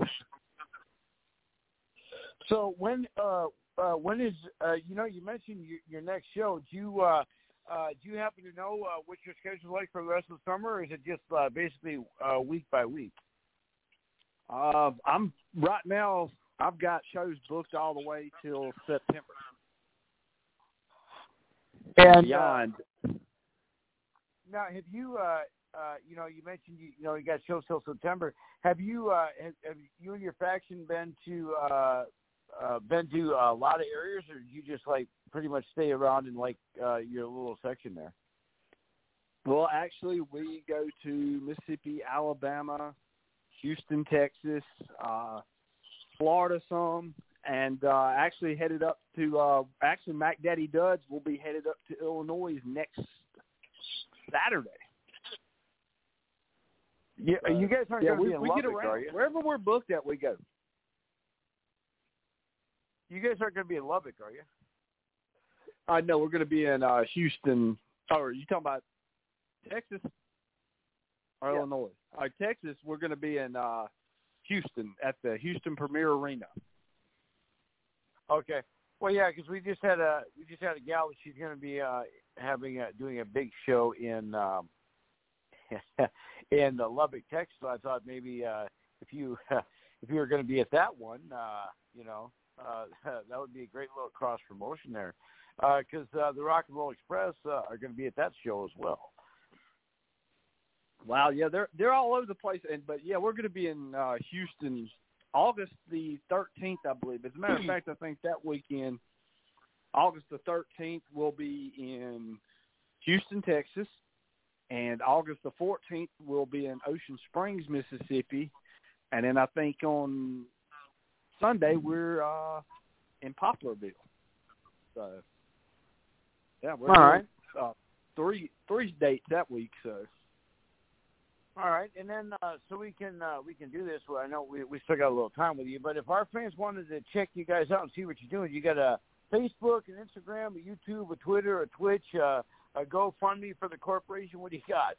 So when uh, uh, when is uh, you know you mentioned your, your next show? Do you uh, uh, do you happen to know uh, what your schedule is like for the rest of the summer, or is it just uh, basically uh, week by week? uh i'm right now i've got shows booked all the way till september And uh, beyond now, have you uh, uh, you know you mentioned you, you know you got shows till September. Have you uh, have, have you and your faction been to uh, uh, been to a lot of areas, or do you just like pretty much stay around in like uh, your little section there? Well, actually, we go to Mississippi, Alabama, Houston, Texas, uh, Florida some, and uh, actually headed up to uh, actually Mac Daddy Duds will be headed up to Illinois next Saturday. Yeah, you guys aren't yeah, going to we, be in we Lubbock, get are around you? wherever we're booked at. We go. You guys aren't going to be in Lubbock, are you? I know we're going to be in uh, Houston. Oh, are you talking about Texas or Yeah. Illinois? Right, Texas. We're going to be in uh, Houston at the Houston Premier Arena. Okay. Well, yeah, because we just had a we just had a gal. She's going to be uh, having a, doing a big show in um, in uh, Lubbock, Texas. So I thought maybe uh, if you if you were going to be at that one, uh, you know, uh, that would be a great little cross promotion there. Because uh, the Rock and Roll Express uh, are going to be at that show as well. Wow, yeah, they're they're all over the place, and but yeah, we're going to be in uh, Houston August the 13th, I believe. As a matter of fact, I think that weekend, August the 13th, we'll be in Houston, Texas, and August the 14th, we'll be in Ocean Springs, Mississippi, and then I think on Sunday we're uh, in Poplarville. So, yeah, we're All right. doing, uh, three three dates that week. So. All right, and then uh, so we can uh, we can do this. Well, I know we we still got a little time with you, but if our fans wanted to check you guys out and see what you're doing, you got a Facebook, an Instagram, a YouTube, a Twitter, a Twitch, uh, a GoFundMe for the corporation. What do you got?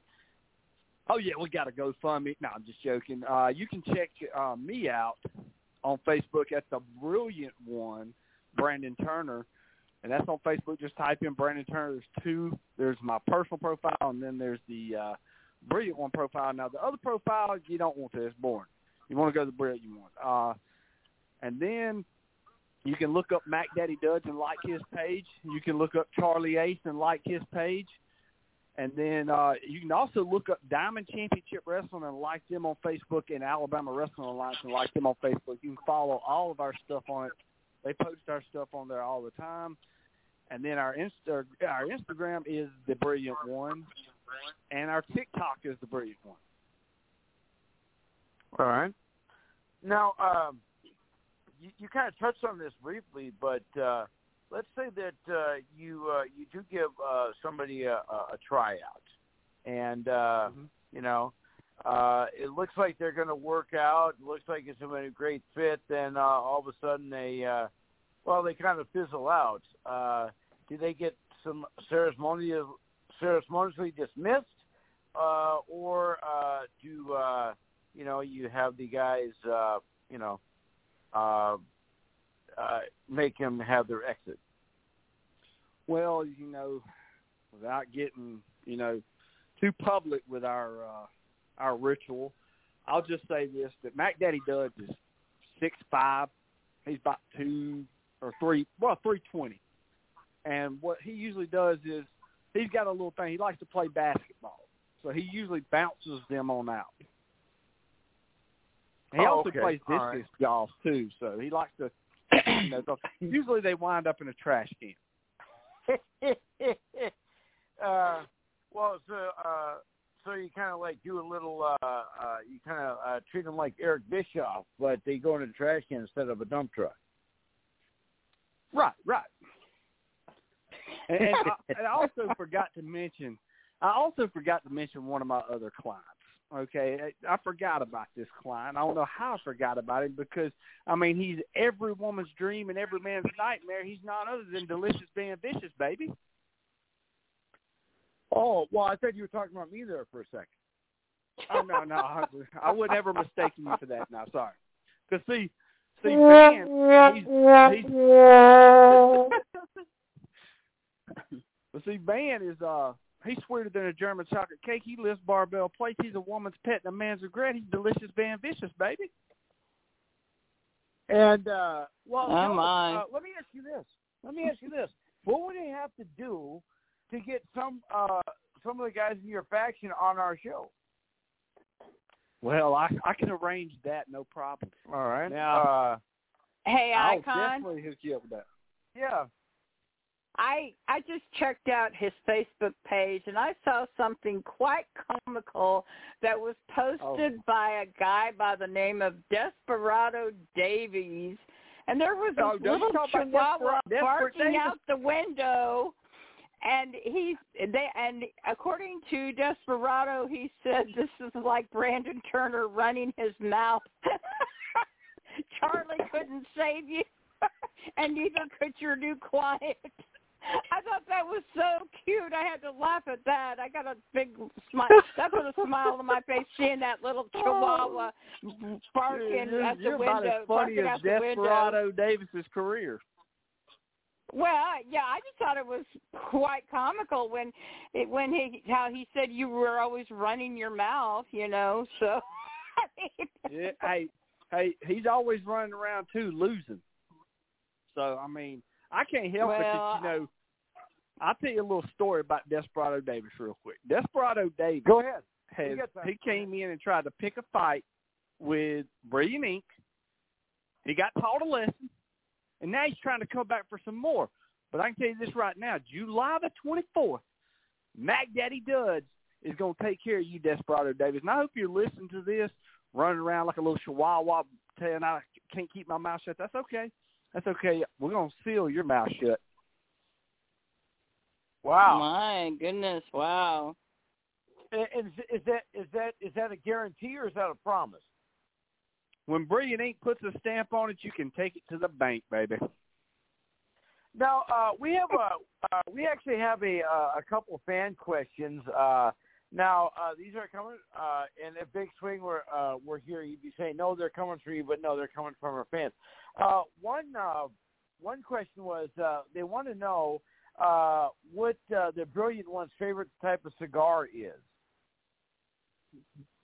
Oh yeah, we got a GoFundMe. No, I'm just joking. Uh, you can check uh, me out on Facebook at the Brilliant One, Brandon Turner, and that's on Facebook. Just type in Brandon Turner. There's two. There's my personal profile, and then there's the uh, Brilliant One profile. Now the other profile you don't want to. It's boring. You want to go to the Brilliant One. Uh, and then you can look up Mac Daddy Duds and like his page. You can look up Charlie Ace and like his page. And then uh, you can also look up Diamond Championship Wrestling and like them on Facebook and Alabama Wrestling Alliance and like them on Facebook. You can follow all of our stuff on it. They post our stuff on there all the time. And then our Insta our Instagram is the Brilliant One, and our TikTok is the Brilliant One. All right. Now, um, you, you kind of touched on this briefly, but uh, let's say that uh, you uh, you do give uh, somebody a, a, tryout, and uh, Mm-hmm. you know uh, it looks like they're going to work out. It looks like it's going to be a great fit. Then uh, all of a sudden they, uh, well, they kind of fizzle out. Uh, do they get some ceremonial, ceremoniously dismissed, uh, or uh, do uh, you know you have the guys, uh, you know, uh, uh, make them have their exit? Well, you know, without getting you know too public with our uh, our ritual, I'll just say this: that Mac Daddy Duds is six five. He's about two or three, well, three twenty. And what he usually does is he's got a little thing. He likes to play basketball, so he usually bounces them on out. He Oh, also okay. plays discus right. golf too, so he likes to. Usually they wind up in a trash can. uh, well, so uh, so you kind of like do a little, uh, uh, you kind of uh, treat them like Eric Bischoff, but they go in a trash can instead of a dump truck. Right, right. And, and, I, and I also forgot to mention, I also forgot to mention one of my other clients. Okay, I forgot about this client. I don't know how I forgot about him because I mean he's every woman's dream and every man's nightmare. He's none other than delicious being vicious, baby. Oh, well, I thought you were talking about me there for a second. Oh no, no, I, I would never mistake you for that. Now, sorry. Because see, see, Van, he's, he's but see, Van is uh, he's sweeter than a German chocolate cake. He lifts barbell plates. He's a woman's pet and a man's regret. He's delicious, Van Vicious, baby. And uh, well, Oh, tell my. Uh, let me ask you this. Let me ask you this. What would they have to do to get some uh, some of the guys in your faction on our show? Well, I I can arrange that, no problem. All right. Now, uh, Hey, I'll definitely hook you up with that. yeah. I I just checked out his Facebook page and I saw something quite comical that was posted Oh. by a guy by the name of Desperado Davis, and there was Oh, a little chihuahua barking out the window. And he's they and according to Desperado, he said this is like Brandon Turner running his mouth. Charlie couldn't save you, and neither could your new client. I thought that was so cute. I had to laugh at that. I got a big smile. That put a smile on my face seeing that little oh, chihuahua barking you're, at the you're window, about as funny as out the window. Desperado Davis's career. Well, yeah, I just thought it was quite comical when it when he how he said you were always running your mouth, you know. So Yeah, hey, hey, he's always running around too, losing. So I mean, I can't help it that you know. I'll tell you a little story about Desperado Davis real quick. Desperado Davis Go ahead. has he came in and tried to pick a fight with Brilliant Inc. He got taught a lesson, and now he's trying to come back for some more. But I can tell you this right now: July the twenty fourth, Mac Daddy Duds is going to take care of you, Desperado Davis. And I hope you're listening to this, running around like a little chihuahua, saying I can't keep my mouth shut. That's okay. That's okay. We're going to seal your mouth shut. Wow. My goodness, wow. And, and is, is that is that is that a guarantee or is that a promise? When Brilliant Inc puts a stamp on it, you can take it to the bank, baby. Now uh, we have a uh, we actually have a uh, a couple of fan questions. Uh, now uh, these are coming, uh, and if Big Swing were uh, were here, you'd be saying no, they're coming for you, but no, they're coming from our fans. Uh, one uh, one question was uh, they want to know uh, what uh, the Brilliant One's favorite type of cigar is.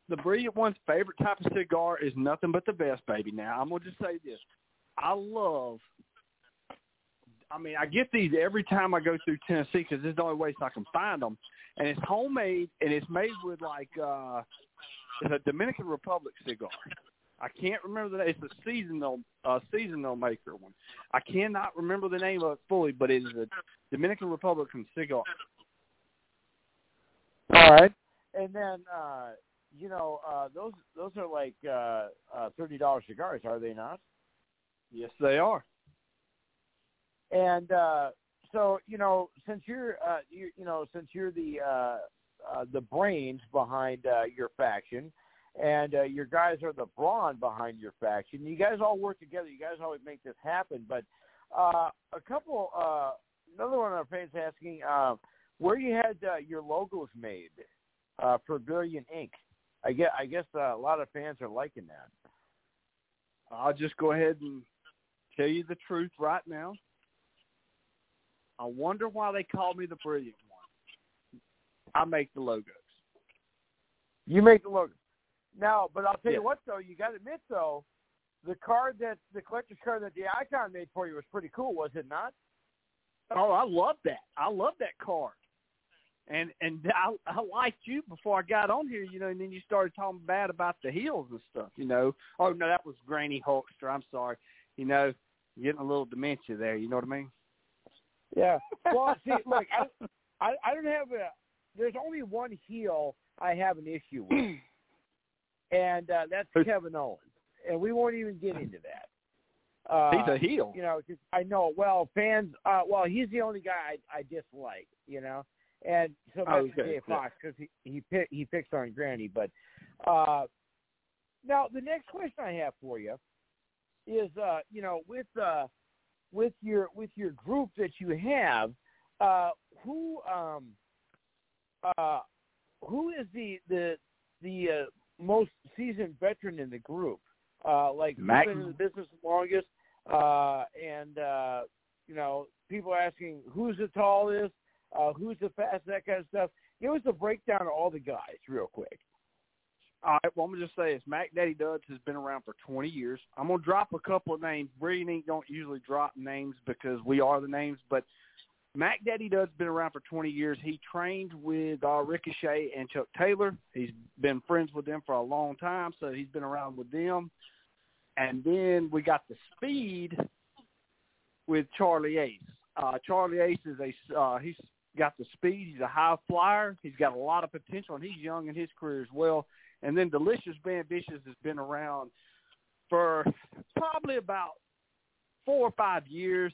The Brilliant One's favorite type of cigar is nothing but the best, baby. Now I'm gonna just say this: I love. I mean, I get these every time I go through Tennessee because is the only way I can find them, and it's homemade and it's made with like uh it's a Dominican Republic cigar. I can't remember the name. It's a seasonal uh, seasonal maker one. I cannot remember the name of it fully, but it is a Dominican Republican cigar. All right, and then uh, you know uh, those those are like uh, uh, thirty dollars cigars, are they not? Yes, they are. And uh, so you know, since you're uh, you, you know since you're the uh, uh, the brains behind uh, your faction, and uh, your guys are the brawn behind your faction. You guys all work together. You guys always make this happen. But uh, a couple, uh, another one of our fans asking uh, where you had uh, your logos made uh, for Brilliant Inc. I guess I guess uh, a lot of fans are liking that. I'll just go ahead and tell you the truth right now. I wonder why they call me the brilliant one. I make the logos. You make the logos. Now, but I'll tell Yeah. you what though, you got to admit though, the card that the collector's card that the icon made for you was pretty cool, was it not? Oh, I love that. I love that card. And and I I liked you before I got on here, you know, and then you started talking bad about the heels and stuff, you know. Oh no, that was Granny Hulkster. I'm sorry. You know, getting a little dementia there, you know what I mean? Yeah. Well, see, look, I, I I don't have a. There's only one heel I have an issue with, and uh, that's Kevin Owens, and we won't even get into that. Uh, He's a heel. You know, 'cause I know. Well, fans. Uh, well, he's the only guy I, I dislike. You know, and so Oh, much okay, Jay. Fox because he he pick, he picks on Granny. But uh, now the next question I have for you is, uh, you know, with uh, with your with your group that you have, uh, who um, uh, who is the the the uh, most seasoned veteran in the group? Uh, like who's Mac- been in the business longest? Uh, and uh, you know, people are asking who's the tallest, uh, who's the fastest, that kind of stuff. Give us a breakdown of all the guys, real quick. All right, well, I'm gonna just say this: Mac Daddy Duds has been around for 20 years. I'm gonna drop a couple of names. Brilliant Inc don't usually drop names because we are the names, but Mac Daddy Duds been around for 20 years. He trained with uh, Ricochet and Chuck Taylor. He's been friends with them for a long time, so he's been around with them. And then we got the speed with Charlie Ace. Uh, Charlie Ace is a uh, he's got the speed. He's a high flyer. He's got a lot of potential, and he's young in his career as well. And then Delicious Vicious has been around for probably about four or five years.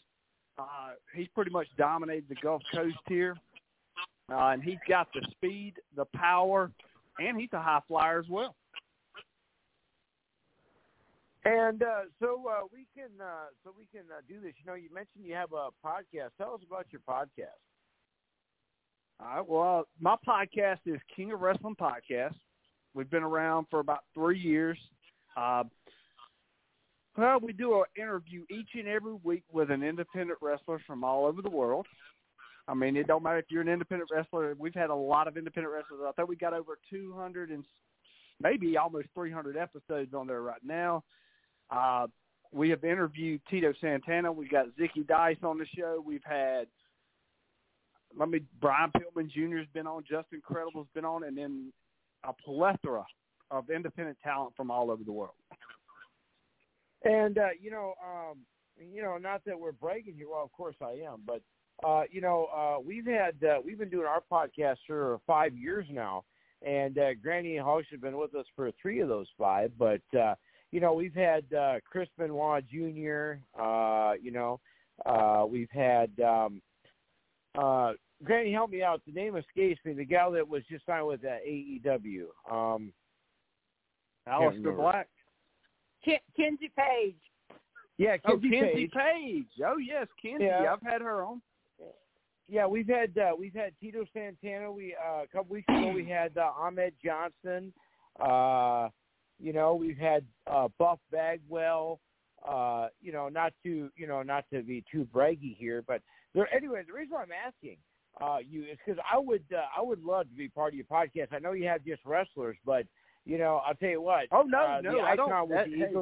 Uh, he's pretty much dominated the Gulf Coast here, uh, and he's got the speed, the power, and he's a high flyer as well. And uh, so uh, we can uh, so we can uh, do this. You know, you mentioned you have a podcast. Tell us about your podcast. All right. Well, my podcast is King of Wrestling Podcast. We've been around for about three years. Uh, well, we do an interview each and every week with an independent wrestler from all over the world. I mean, it don't matter if you're an independent wrestler. We've had a lot of independent wrestlers. I think we got over 200 and maybe almost 300 episodes on there right now. Uh, we have interviewed Tito Santana. We've got Zicky Dice on the show. We've had let me Brian Pillman Jr. has been on, Justin Credible's been on, and then a plethora of independent talent from all over the world. And uh, you know, um, you know, not that we're bragging here. Well, of course I am, but uh, you know, uh, we've had uh, we've been doing our podcast for five years now, and uh, Granny Hawks have been with us for three of those five. But uh, you know, we've had uh, Chris Benoit Jr. Uh, you know, uh, we've had um, uh, Granny. Help me out. The name escapes me. The gal that was just signed with uh, AEW. Um, Aleister. Black. Ken- Kenzie Paige. Yeah, Oh, Kenzie Kenzie Paige. Paige. Oh yes, Kenzie. Yeah. I've had her on. Yeah, we've had uh, we've had Tito Santana. We uh, a couple weeks ago we had uh, Ahmed Johnson. Uh, you know, we've had uh, Buff Bagwell. Uh, you know, not to you know not to be too braggy here, but there. Anyway, the reason why I'm asking uh, you because I would uh, I would love to be part of your podcast. I know you have just wrestlers, but you know I'll tell you what. Oh no, uh, no, I don't. That, the hey,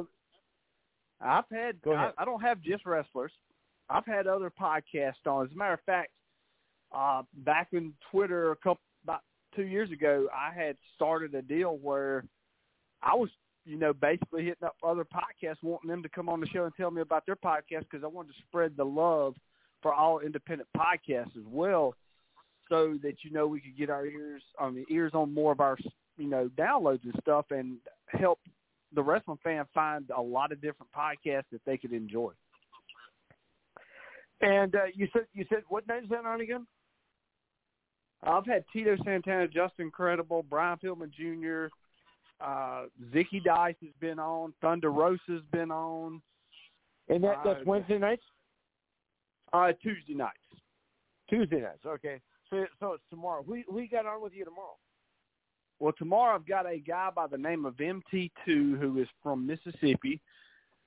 I've had. I, I don't have just wrestlers. I've had other podcasts on. As a matter of fact, uh, back in Twitter a couple about two years ago, I had started a deal where I was, you know, basically hitting up other podcasts, wanting them to come on the show and tell me about their podcast because I wanted to spread the love for all independent podcasts as well, so that you know we could get our ears, I mean, ears on more of our, you know, downloads and stuff, and help the wrestling fan find a lot of different podcasts that they could enjoy. and uh, you said you said what is that on again? I've had Tito Santana, Justin Credible, Brian Pillman Jr., uh, Zicky Dice has been on, Thunder Rosa's been on, And that that's Uh, Wednesday nights. Uh, Tuesday nights. Tuesday nights. Okay. So so it's tomorrow. Who you got on with you tomorrow? Well, tomorrow I've got a guy by the name of MT2 who is from Mississippi,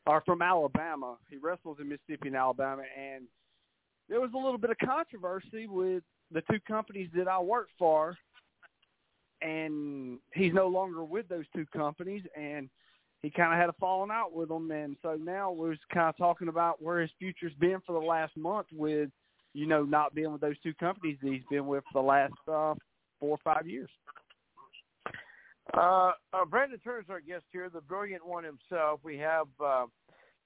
or from Alabama. He wrestles in Mississippi and Alabama, and there was a little bit of controversy with the two companies that I work for, and he's no longer with those two companies, and he kind of had a falling out with them, and so now we're kind of talking about where his future's been for the last month with, you know, not being with those two companies that he's been with for the last uh, four or five years. Uh, uh, Brandon Turner's our guest here, the brilliant one himself. We have, uh,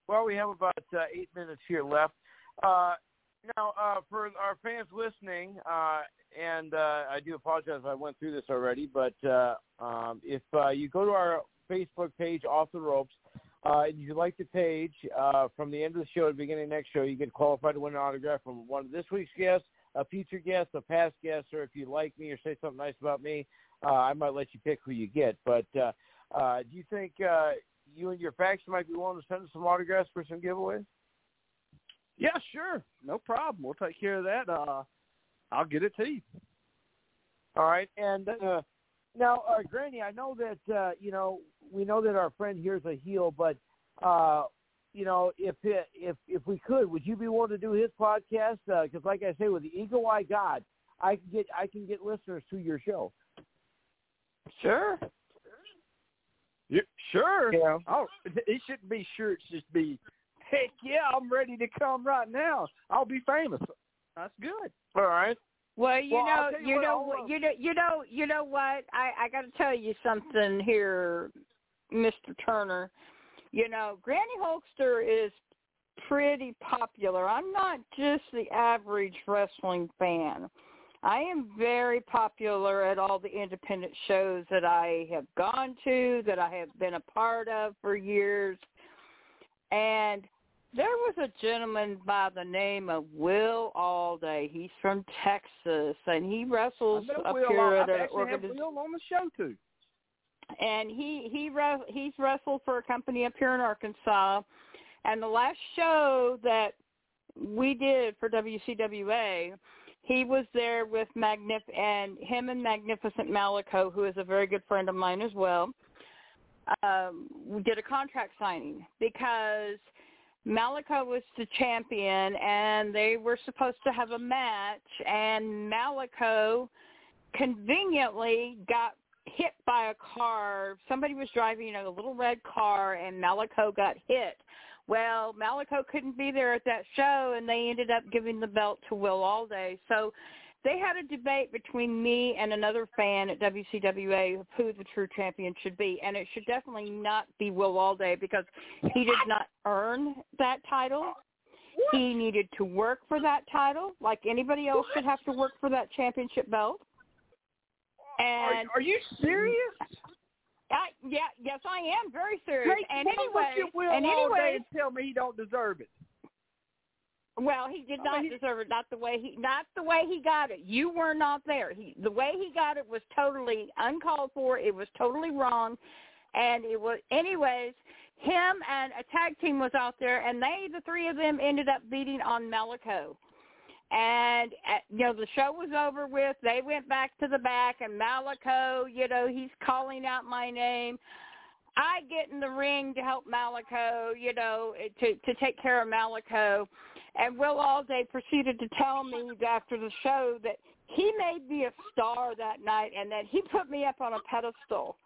well, we have about uh, eight minutes here left. Uh, now, uh, for our fans listening, uh, and uh, I do apologize if I went through this already, but uh, um, if uh, you go to our Facebook page, Off the Ropes, uh, and you like the page, uh, from the end of the show to the beginning of the next show, you get qualified to win an autograph from one of this week's guests, a future guest, a past guest, or if you like me or say something nice about me, uh, I might let you pick who you get. But uh, uh, do you think uh, you and your faction might be willing to send us some autographs for some giveaways? Yeah, sure. No problem. We'll take care of that. Uh, I'll get it to you. All right. And uh, now, uh, Granny, I know that uh, you know we know that our friend here's a heel, but uh, you know if it, if if we could, would you be willing to do his podcast? Because, like I say, with the Eagle Eye God, I can get I can get listeners to your show. Sure. Yeah, sure. Yeah. Oh, it shouldn't be sure. It should be, heck yeah, I'm ready to come right now. I'll be famous. That's good. All right. Well, you Well, know, you you what, know, what- you know, you know, you know what? I I got to tell you something here, Mr. Turner. You know, Granny Hulkster is pretty popular. I'm not just the average wrestling fan. I am very popular at all the independent shows that I have gone to, that I have been a part of for years. And there was a gentleman by the name of Will Alday. He's from Texas, and he wrestles up Will, here at an organization Will on the show too. and he he he's wrestled for a company up here in Arkansas. And the last show that we did for WCWA, he was there with Magnif and him and Magnificent Malico, who is a very good friend of mine as well. Um, we did a contract signing because Malico was the champion, and they were supposed to have a match, and Malico conveniently got hit by a car. Somebody was driving a little red car and Malico got hit. Well, Malico couldn't be there at that show and they ended up giving the belt to Will Alday. So they had a debate between me and another fan at WCWA of who the true champion should be, and it should definitely not be Will Alday because he did not earn that title. He needed to work for that title, like anybody else should have to work for that championship belt. And are, are you serious? I, yeah, yes, I am very serious. Hey, and anyway, look at Will and anyway, and tell me he don't deserve it. Well, he did I not mean, deserve it. Not the way he, not the way he got it. You were not there. He, the way he got it was totally uncalled for. It was totally wrong, and it was, anyways. Him and a tag team was out there, and they, the three of them, ended up beating on Malico. And uh, you know the show was over with. They went back to the back, and Malico, you know, he's calling out my name. I get in the ring to help Malico, you know, to to take care of Malico. And Will Alday proceeded to tell me after the show that he made me a star that night and that he put me up on a pedestal.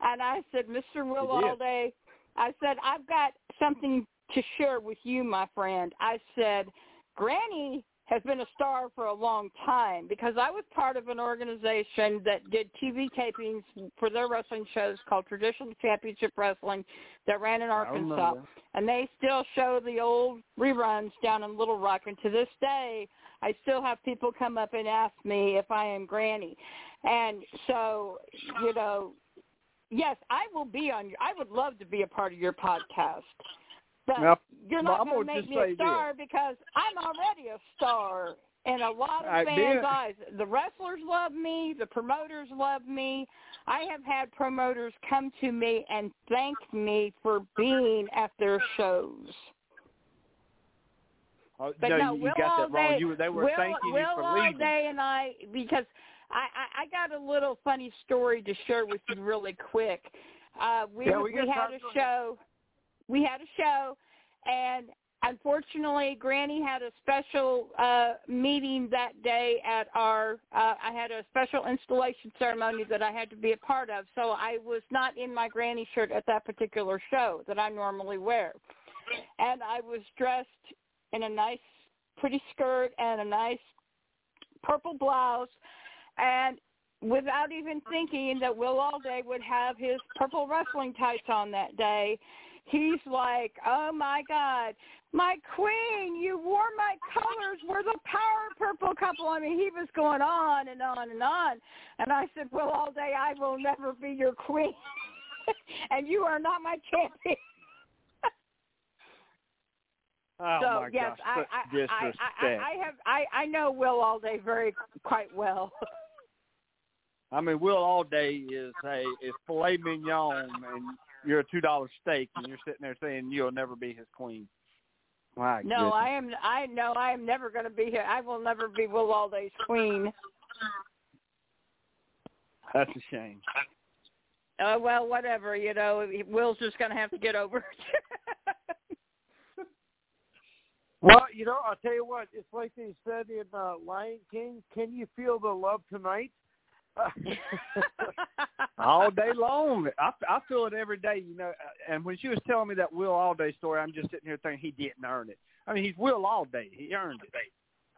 And I said, Mr. Will. Alday, I said, I've got something to share with you, my friend. I said, Granny has been a star for a long time because I was part of an organization that did TV tapings for their wrestling shows called Traditional Championship Wrestling that ran in Arkansas and they still show the old reruns down in Little Rock. And to this day, I still have people come up and ask me if I am Granny. And so, you know, yes, I will be on your. I would love to be a part of your podcast. But Now, you're not going to make me a star because I'm already a star in a lot of I fans' did. eyes. The wrestlers love me. The promoters love me. I have had promoters come to me and thank me for being at their shows. Oh, But no, no, you Will got that wrong. Alday- You, they were Will, thanking Will you for all leaving. day and I because I, I I got a little funny story to share with you really quick. Uh we Yeah, we, we had a show we had a show and unfortunately Granny had a special uh meeting that day at our uh I had a special installation ceremony that I had to be a part of. So I was not in my granny shirt at that particular show that I normally wear. And I was dressed in a nice pretty skirt and a nice purple blouse and without even thinking that Will Alday would have his purple wrestling tights on that day, he's like, "Oh my God, my queen! You wore my colors. We're the power purple couple." I mean, he was going on and on and on, and I said, "Will Alday, I will never be your queen, and you are not my champion." Oh so my yes, gosh, I, I, I. I, I have I, I know Will Alday very quite well. I mean, Will Alday is a is filet mignon, and you're a two dollar steak, and you're sitting there saying you'll never be his queen. My No, goodness. I am. I know I am never going to be here. I will never be Will Alday's queen. That's a shame. Uh, well, whatever. You know, Will's just going to have to get over it. Well, you know, I'll tell you what. It's like they said in uh, Lion King. Can you feel the love tonight? all day long. I, I feel it every day, you know. And when she was telling me that Will Alday story, I'm just sitting here thinking he didn't earn it. I mean, he's Will Alday. He earned it.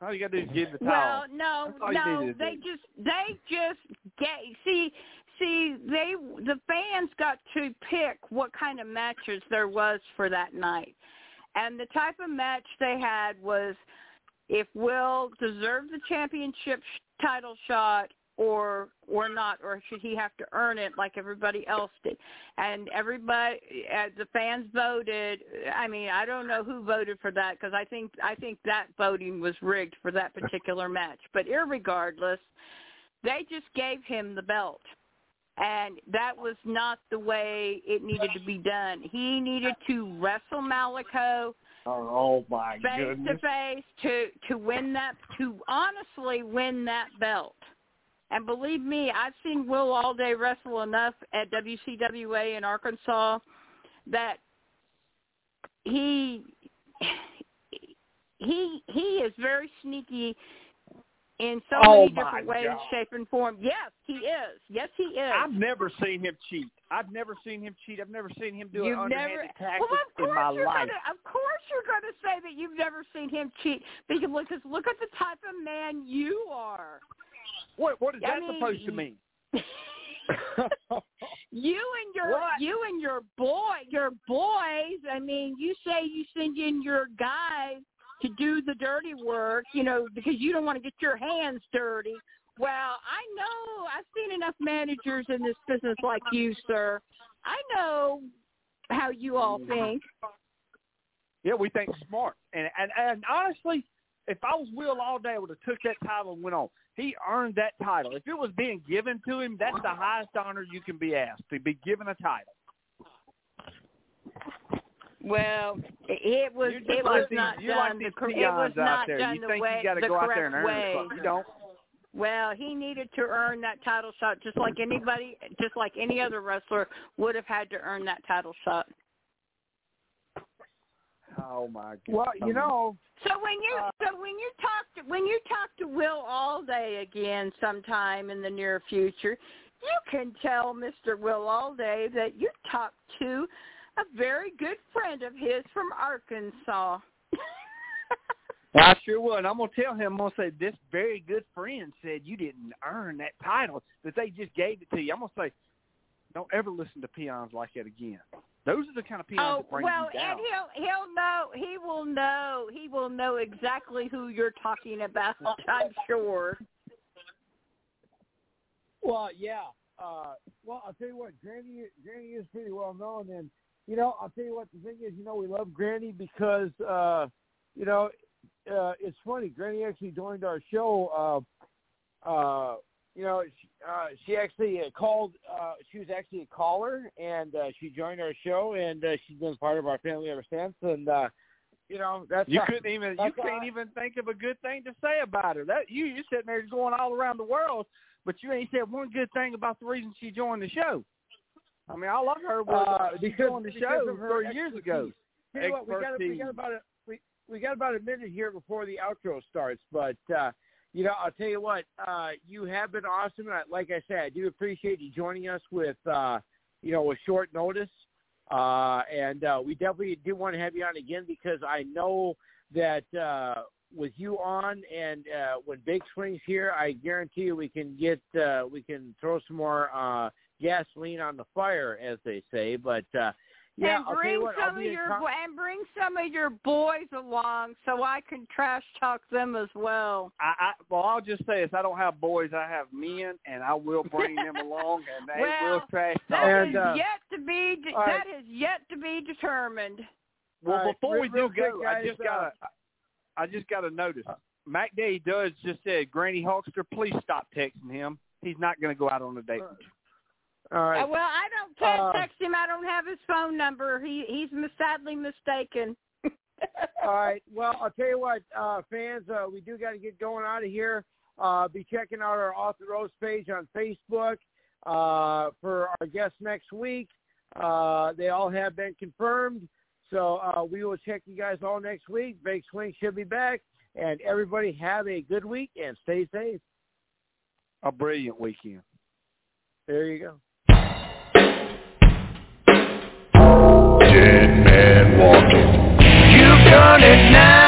All you got to do is give the towel. well, no, That's all you no. They do. just they just get see see they the fans got to pick what kind of matches there was for that night, and the type of match they had was if Will deserved the championship sh- title shot or or not or should he have to earn it like everybody else did? And everybody uh, the fans voted. I mean i don't know who voted for that because i think i think that voting was rigged for that particular match. But irregardless they just gave him the belt. And that was not the way it needed to be done. He needed to wrestle malico Oh my face to goodness. face to to win that to honestly win that belt. And believe me, I've seen Will Alday wrestle enough at WCWA in Arkansas that he he he is very sneaky in so Oh, many different ways, God. shape, and form. Yes, he is. Yes, he is. I've never seen him cheat. I've never seen him cheat. I've never seen him do You've an never. underhanded tactic well, of course in my you're life. Gonna, of course you're going to say that you've never seen him cheat. Because look, 'cause look at the type of man you are. What what is I that mean, supposed to mean? you and your What? you and your boy your boys i mean you say you send in your guys to do the dirty work you know because you don't want to get your hands dirty well i know i've seen enough managers in this business like you sir i know how you all think Yeah, we think smart. And and and honestly, if I was Will Alday, I would have took that title and went on. He earned that title. If it was being given to him, that's the highest honor you can be asked to be given a title. well it was it like was these- not done like the it was out not there. done You the think way you got to the go out correct there and earn way you don't. Well, he needed to earn that title shot just like anybody, just like any other wrestler would have had to earn that title shot. Oh my god. Well, you know, So when you uh, so when you talk to when you talk to Will Alday again sometime in the near future, you can tell Mr. Will Alday that you talked to a very good friend of his from Arkansas. I sure will. And I'm gonna tell him. I'm gonna say this very good friend said you didn't earn that title that they just gave it to you. I'm gonna say, don't ever listen to peons like that again. Those are the kind of peons Oh that bring well, you down. Well, and he'll he'll know he will know he will know exactly who you're talking about. I'm sure. Well, yeah. Uh, well, I'll tell you what, Granny, Granny is pretty well known, and you know, I'll tell you what. The thing is, you know, we love Granny because, uh, you know, uh, it's funny. Granny actually joined our show. Uh, uh, you know, she, uh, she actually uh, called. Uh, she was actually a caller, and uh, she joined our show, and uh, she's been part of our family ever since. And uh, you know, that's You how- couldn't even you can't even think of a good thing to say about her. That you you're sitting there going all around the world, but you ain't said one good thing about the reason she joined the show. I mean, all I've heard was Uh, she because- joined the show of her three years ago. expertise. You what, we got, we Expertise. got about a we, we got about a minute here before the outro starts, but uh, you know, I'll tell you what, uh, you have been awesome, I, like I said, I do appreciate you joining us with uh, you know with short notice, uh, and uh, we definitely do want to have you on again because I know that uh, with you on and uh, when Big Swing's here, I guarantee you we can get uh, we can throw some more uh, gasoline on the fire, as they say, but. Uh, yeah, and bring what, some of your con- and bring some of your boys along so I can trash talk them as well. I, I well, I'll just say this: I don't have boys, I have men, and I will bring them along, and they Well, will trash That talk. is uh, yet to be de- all right. that is yet to be determined. Well, All right, before we do real go, quick, I just uh, got to I just got to notice. Mac Daddy Duds just said, Granny Hulkster, please stop texting him. He's not going to go out on a date. With you. All right. Uh, well, I don't can't Uh, text him. I don't have his phone number. He he's mis- sadly mistaken. All right. Well, I'll tell you what, uh, fans, uh, we do got to get going out of here. Uh, be checking out our Off the Ropes page on Facebook uh, for our guests next week. Uh, they all have been confirmed. So uh, we will check you guys all next week. Big Swing should be back. And everybody have a good week and stay safe. A brilliant weekend. There you go. Walking. You've done it now.